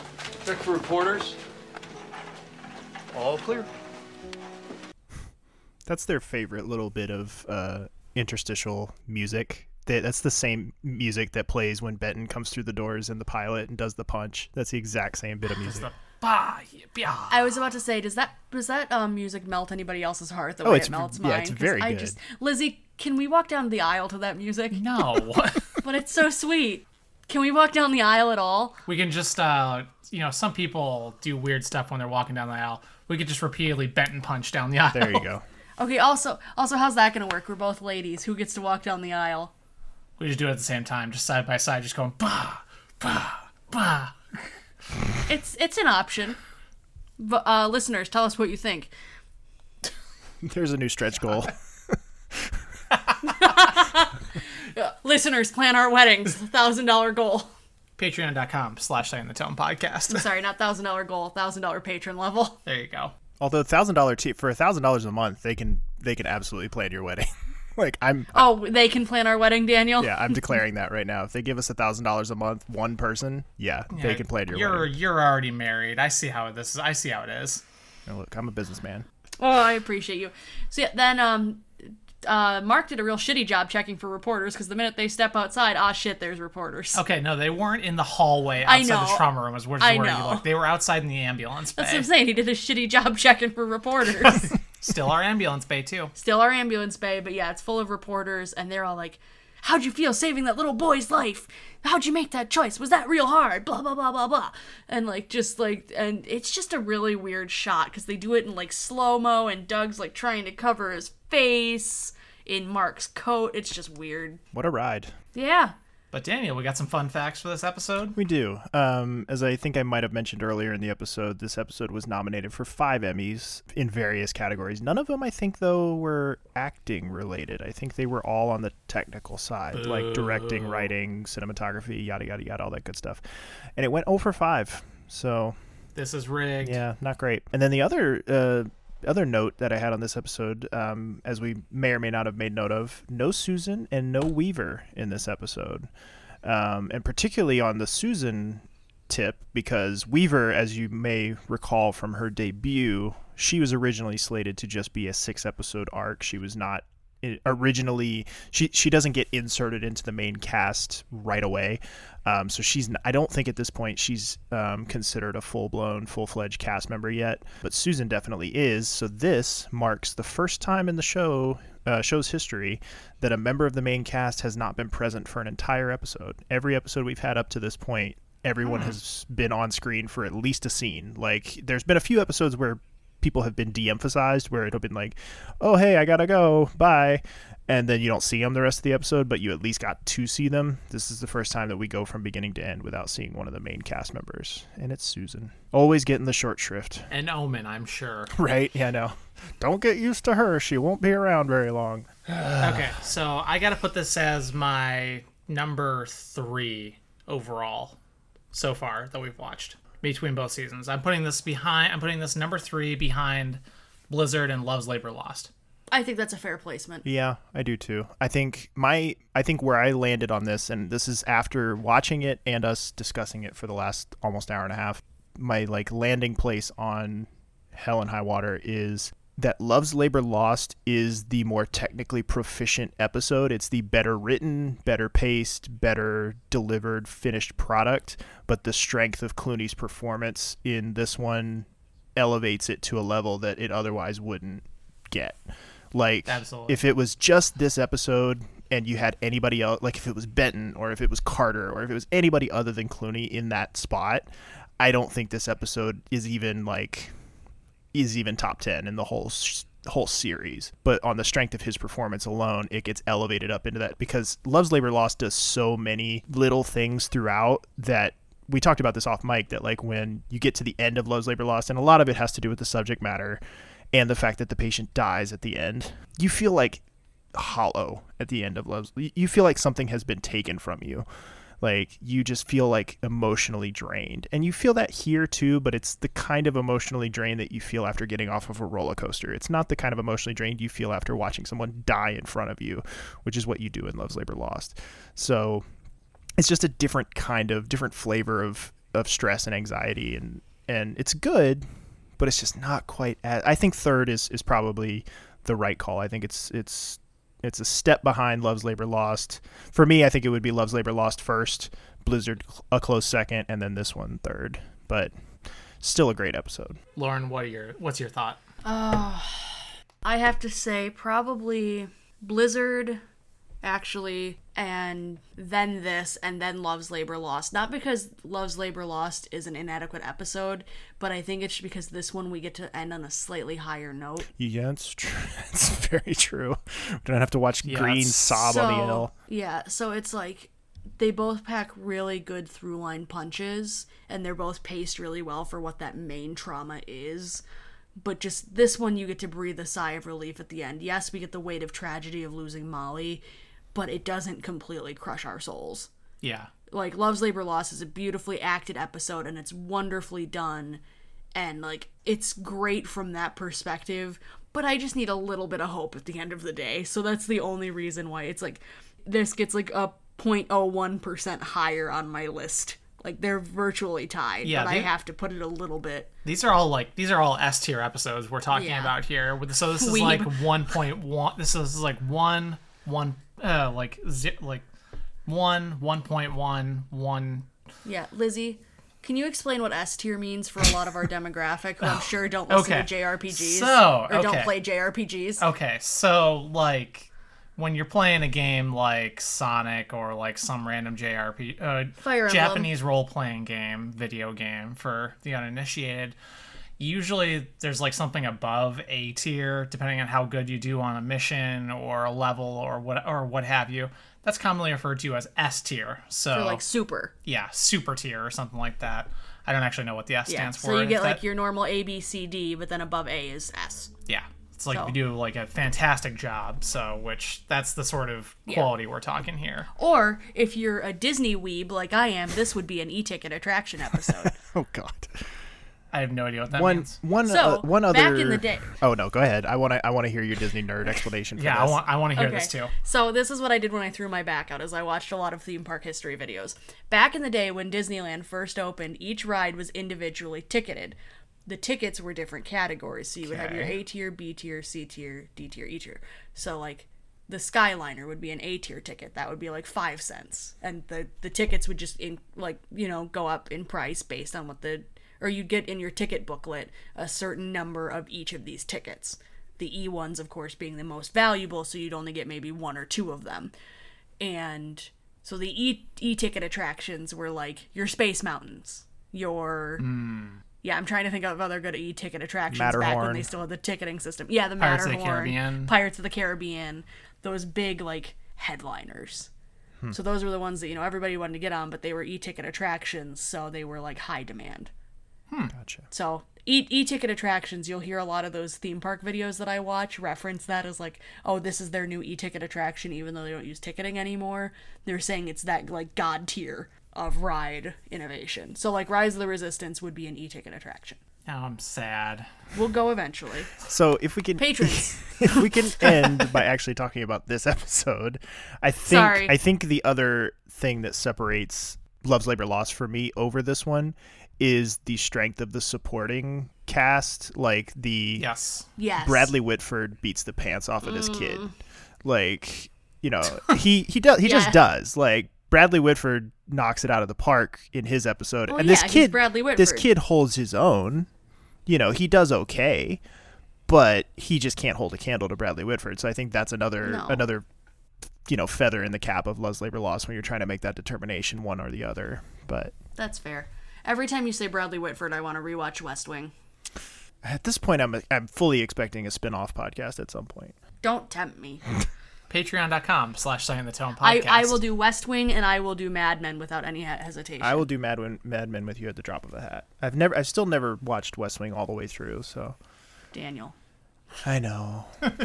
Check for reporters. All clear. That's their favorite little bit of uh, interstitial music. That- That's the same music that plays when Benton comes through the doors in the pilot and does the punch. That's the exact same bit of music. the bah, yeah. I was about to say, does that does that um, music melt anybody else's heart the Oh, way it melts mine? yeah, it's 'Cause very I good. just Lizzie, can we walk down the aisle to that music? No. but it's so sweet. Can we walk down the aisle at all? we can just, uh, you know, some people do weird stuff when they're walking down the aisle. We could just repeatedly bent and punch down the aisle. There you go. Okay. Also, also, how's that gonna work? We're both ladies. Who gets to walk down the aisle? We just do it at the same time, just side by side, just going bah, bah, bah. It's it's an option. But uh, listeners, tell us what you think. There's a new stretch goal. Listeners, plan our weddings. Thousand dollar goal. Patreon.com slash Setting the Tone podcast. I'm sorry, not thousand dollar goal. Thousand dollar patron level. There you go. Although thousand dollar t- for a thousand dollars a month, they can they can absolutely plan your wedding. like I'm Oh, they can plan our wedding, Daniel. yeah I'm declaring that right now. If they give us a thousand dollars a month, one person, yeah, they can plan your You're wedding. you're already married. I see how this is. I see how it is. Now, look, I'm a businessman. Oh, I appreciate you. So yeah, then um, uh, Mark did a real shitty job checking for reporters because the minute they step outside, ah shit, there's reporters. Okay, no, they weren't in the hallway outside the trauma room. Is where, I where you look. They were outside in the ambulance bay. That's what I'm saying. He did a shitty job checking for reporters. Still our ambulance bay too. Still our ambulance bay, but yeah, it's full of reporters, and they're all like, "How'd you feel saving that little boy's life? How'd you make that choice? Was that real hard?" Blah blah blah blah blah, and like just like, and it's just a really weird shot because they do it in like slow mo, and Doug's like trying to cover his face in Mark's coat. It's just weird. What a ride. Yeah. But Daniel, we got some fun facts for this episode. We do. Um, as I think I might have mentioned earlier in the episode, this episode was nominated for five Emmys in various categories. None of them, I think, though, were acting related. I think they were all on the technical side, like directing, writing, cinematography, yada yada yada, all that good stuff. And it went 0 for five. So This is rigged. yeah, not great. And then the other uh, other note that I had on this episode, um, as we may or may not have made note of, no Susan and no Weaver in this episode, um, and particularly on the Susan tip because Weaver, as you may recall from her debut, she was originally slated to just be a six episode arc. She was not originally she she doesn't get inserted into the main cast right away um, so she's i don't think at this point she's um, considered a full-blown full-fledged cast member yet but susan definitely is. So this marks the first time in the show uh, show's history that a member of the main cast has not been present for an entire episode. Every episode we've had up to this point everyone has been on screen for at least a scene. Like there's been a few episodes where people have been de-emphasized where it'll been like oh hey i gotta go. Bye. And then you don't see them the rest of the episode but you at least got to see them. This is the first time that we go from beginning to end without seeing one of the main cast members and it's susan. Always getting the short shrift. An omen, I'm sure. right yeah no don't get used to her. She won't be around very long. Okay, so I got to put this as my number three overall so far that we've watched between both seasons. I'm putting this behind. I'm putting this number three behind Blizzard and Love's Labor Lost. I think that's a fair placement. Yeah, I do too. I think my I think where I landed on this, and this is after watching it and us discussing it for the last almost hour and a half. My like landing place on Hell and High Water is that Love's Labor Lost is the more technically proficient episode. It's the better written, better paced, better delivered finished product. But the strength of Clooney's performance in this one elevates it to a level that it otherwise wouldn't get. Like Absolutely. if it was just this episode and you had anybody else like if it was Benton or if it was Carter or if it was anybody other than Clooney in that spot, I don't think this episode is even like is even top 10 in the whole whole series. But on the strength of his performance alone, it gets elevated up into that because Love's Labor Lost does so many little things throughout that we talked about this off mic that like when you get to the end of Love's Labor Lost, and a lot of it has to do with the subject matter and the fact that the patient dies at the end, you feel like hollow at the end of Love's. You feel like something has been taken from you. Like you just feel like emotionally drained. And you feel that here too, but it's the kind of emotionally drained that you feel after getting off of a roller coaster. It's not the kind of emotionally drained you feel after watching someone die in front of you, which is what you do in Love's Labor Lost. So it's just a different kind of different flavor of of stress and anxiety and and it's good, but it's just not quite as I think third is is probably the right call. I think it's it's it's a step behind Love's Labor Lost. For me, I think it would be Love's Labor Lost first, Blizzard a close second, and then this one third. But still a great episode. Lauren, what are your what's your thought? Oh, I have to say probably Blizzard, actually, and then this, and then Love's Labor Lost. Not because Love's Labor Lost is an inadequate episode, but I think it's because this one we get to end on a slightly higher note. Yeah, it's true. It's very true. We don't have to watch Yeah, Greene it's- sob on the So, hill. Yeah, so it's like they both pack really good through line punches, and they're both paced really well for what that main trauma is. But just this one, you get to breathe a sigh of relief at the end. Yes, we get the weight of tragedy of losing Molly, but it doesn't completely crush our souls. Yeah. Like, Love's Labor Lost is a beautifully acted episode, and it's wonderfully done. And, like, it's great from that perspective, but I just need a little bit of hope at the end of the day. So that's the only reason why it's like this gets like a 0.01% higher on my list. Like, they're virtually tied, Yeah, but I have to put it a little bit. These are all like these are all S tier episodes we're talking Yeah. about here. So this is Weeb. like one point one. This is like one one uh like zi- like one one point one one. Yeah, Lizzie. Can you explain what S tier means for a lot of our demographic who I'm sure don't listen okay. to JRPGs So, or don't play JRPGs? Okay, so like when you're playing a game like Sonic or like some random JRP, uh, Fire Japanese role playing game, video game for the uninitiated, usually there's like something above A tier, depending on how good you do on a mission or a level or what or what have you. That's commonly referred to as S tier. So For like super. yeah, super tier or something like that. I don't actually know what the S Yeah. stands for. So you If get that- like your normal A, B, C, D, but then above A is S. yeah it's like So- you do like a fantastic job so which that's the sort of quality we're talking here Or if you're a Disney weeb like I am, this would be an e-ticket attraction episode. Oh God. I have no idea what that One means one So, uh, one other. back in the day- Oh no, go ahead. I want to I want to hear your Disney nerd explanation. For yeah i want i want to hear Okay. this too So this is what I did when I threw my back out, is I watched a lot of theme park history videos. Back in the day when Disneyland first opened, each ride was individually ticketed. The tickets were different categories, so you would have your A tier, B tier, C tier, D tier, E tier. So like the Skyliner would be an A tier ticket. That would be like five cents, and the the tickets would just in like you know go up in price based on what the or you'd get in your ticket booklet a certain number of each of these tickets. The E ones, of course, being the most valuable, so you'd only get maybe one or two of them. And so the E E ticket attractions were like your Space Mountains, your hmm. yeah. I'm trying to think of other good E ticket attractions back when they still had the ticketing system. Yeah, the Pirates of the Matterhorn, Caribbean. Pirates of the Caribbean, those big like headliners. Hmm. So those were the ones that you know everybody wanted to get on, but they were e-ticket attractions, so they were like high demand. Hmm. Gotcha. So e- e-ticket attractions, you'll hear a lot of those theme park videos that I watch reference that as like, oh, this is their new e-ticket attraction, even though they don't use ticketing anymore. They're saying it's that like god tier of ride innovation. So like Rise of the Resistance would be an e-ticket attraction. now i'm sad We'll go eventually. So if we can Patrons. if we can end by actually talking about this episode, I think Sorry. I think the other thing that separates Love's Labor Lost for me over this one is the strength of the supporting cast. Like the yes Yes. Bradley Whitford beats the pants off of this kid. Mm. Like, you know, he he does he Yeah. just does. Like Bradley Whitford knocks it out of the park in his episode. Well, and this yeah, kid Bradley Whitford. this kid holds his own. You know, he does okay, but he just can't hold a candle to Bradley Whitford. So I think that's another No. another you know, feather in the cap of Love's Labor Lost when you're trying to make that determination one or the other. But That's fair. Every time you say Bradley Whitford, I want to rewatch West Wing. at this point I'm I'm fully expecting a spin-off podcast at some point. Don't tempt me. Patreon.com slash Setting the Tone I, podcast. I will do West Wing and I will do Mad Men without any hesitation. I will do Mad, Men, Mad Men with you at the drop of a hat. I've never, I've still never watched West Wing all the way through, so Daniel. I know.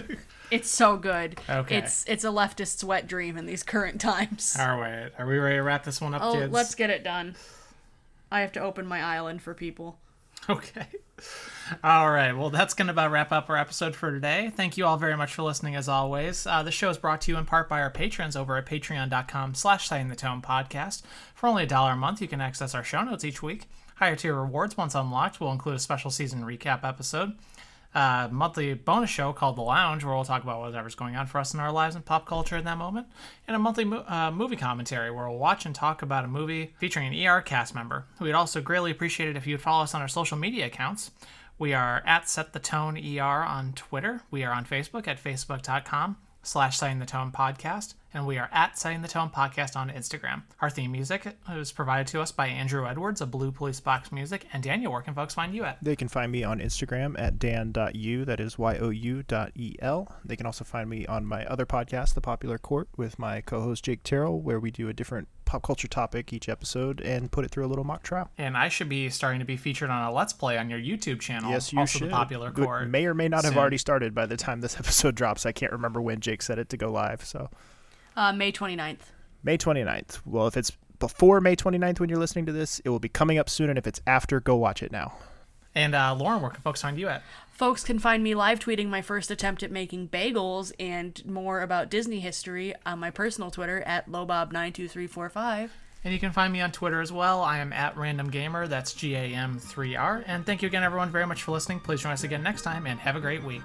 It's so good. Okay. It's it's a leftist's wet dream in these current times. All right. Are we ready to wrap this one up, Oh, kids? let's get it done. I have to open my island for people. Okay. All right. Well, that's going to about wrap up our episode for today. Thank you all very much for listening, as always. Uh, the show is brought to you in part by our patrons over at patreon.com slash Setting the Tone podcast. For only a dollar a month, you can access our show notes each week. Higher tier rewards, once unlocked, will include a special season recap episode, a monthly bonus show called The Lounge, where we'll talk about whatever's going on for us in our lives and pop culture in that moment, and a monthly mo- uh, movie commentary, where we'll watch and talk about a movie featuring an ER cast member. We'd also greatly appreciate it if you'd follow us on our social media accounts. We are at Set the Tone ER on Twitter. We are on Facebook at facebook.com slash Setting the Tone Podcast. And we are at Setting the Tone Podcast on Instagram. Our theme music is provided to us by Andrew Edwards of Blue Police Box Music. And Daniel, where can folks find you at? They can find me on Instagram at dan.u, that is Y-O-U dot E-L. They can also find me on my other podcast, The Popular Court, with my co-host Jake Terrell, where we do a different pop culture topic each episode and put it through a little mock trial. And I should be starting to be featured on a Let's Play on your YouTube channel. Yes, you also should. the Popular It Court. may or may not have already started by the time this episode drops. I can't remember when Jake said it to go live, so... Uh, May 29th. May 29th. Well, if it's before May 29th when you're listening to this, it will be coming up soon. And if it's after, go watch it now. And uh, Lauren, where can folks find you at? Folks can find me live tweeting my first attempt at making bagels and more about Disney history on my personal Twitter at lobob92345. And you can find me on Twitter as well. I am at Random Gamer. That's G A M 3 R. And thank you again, everyone, very much for listening. Please join us again next time and have a great week.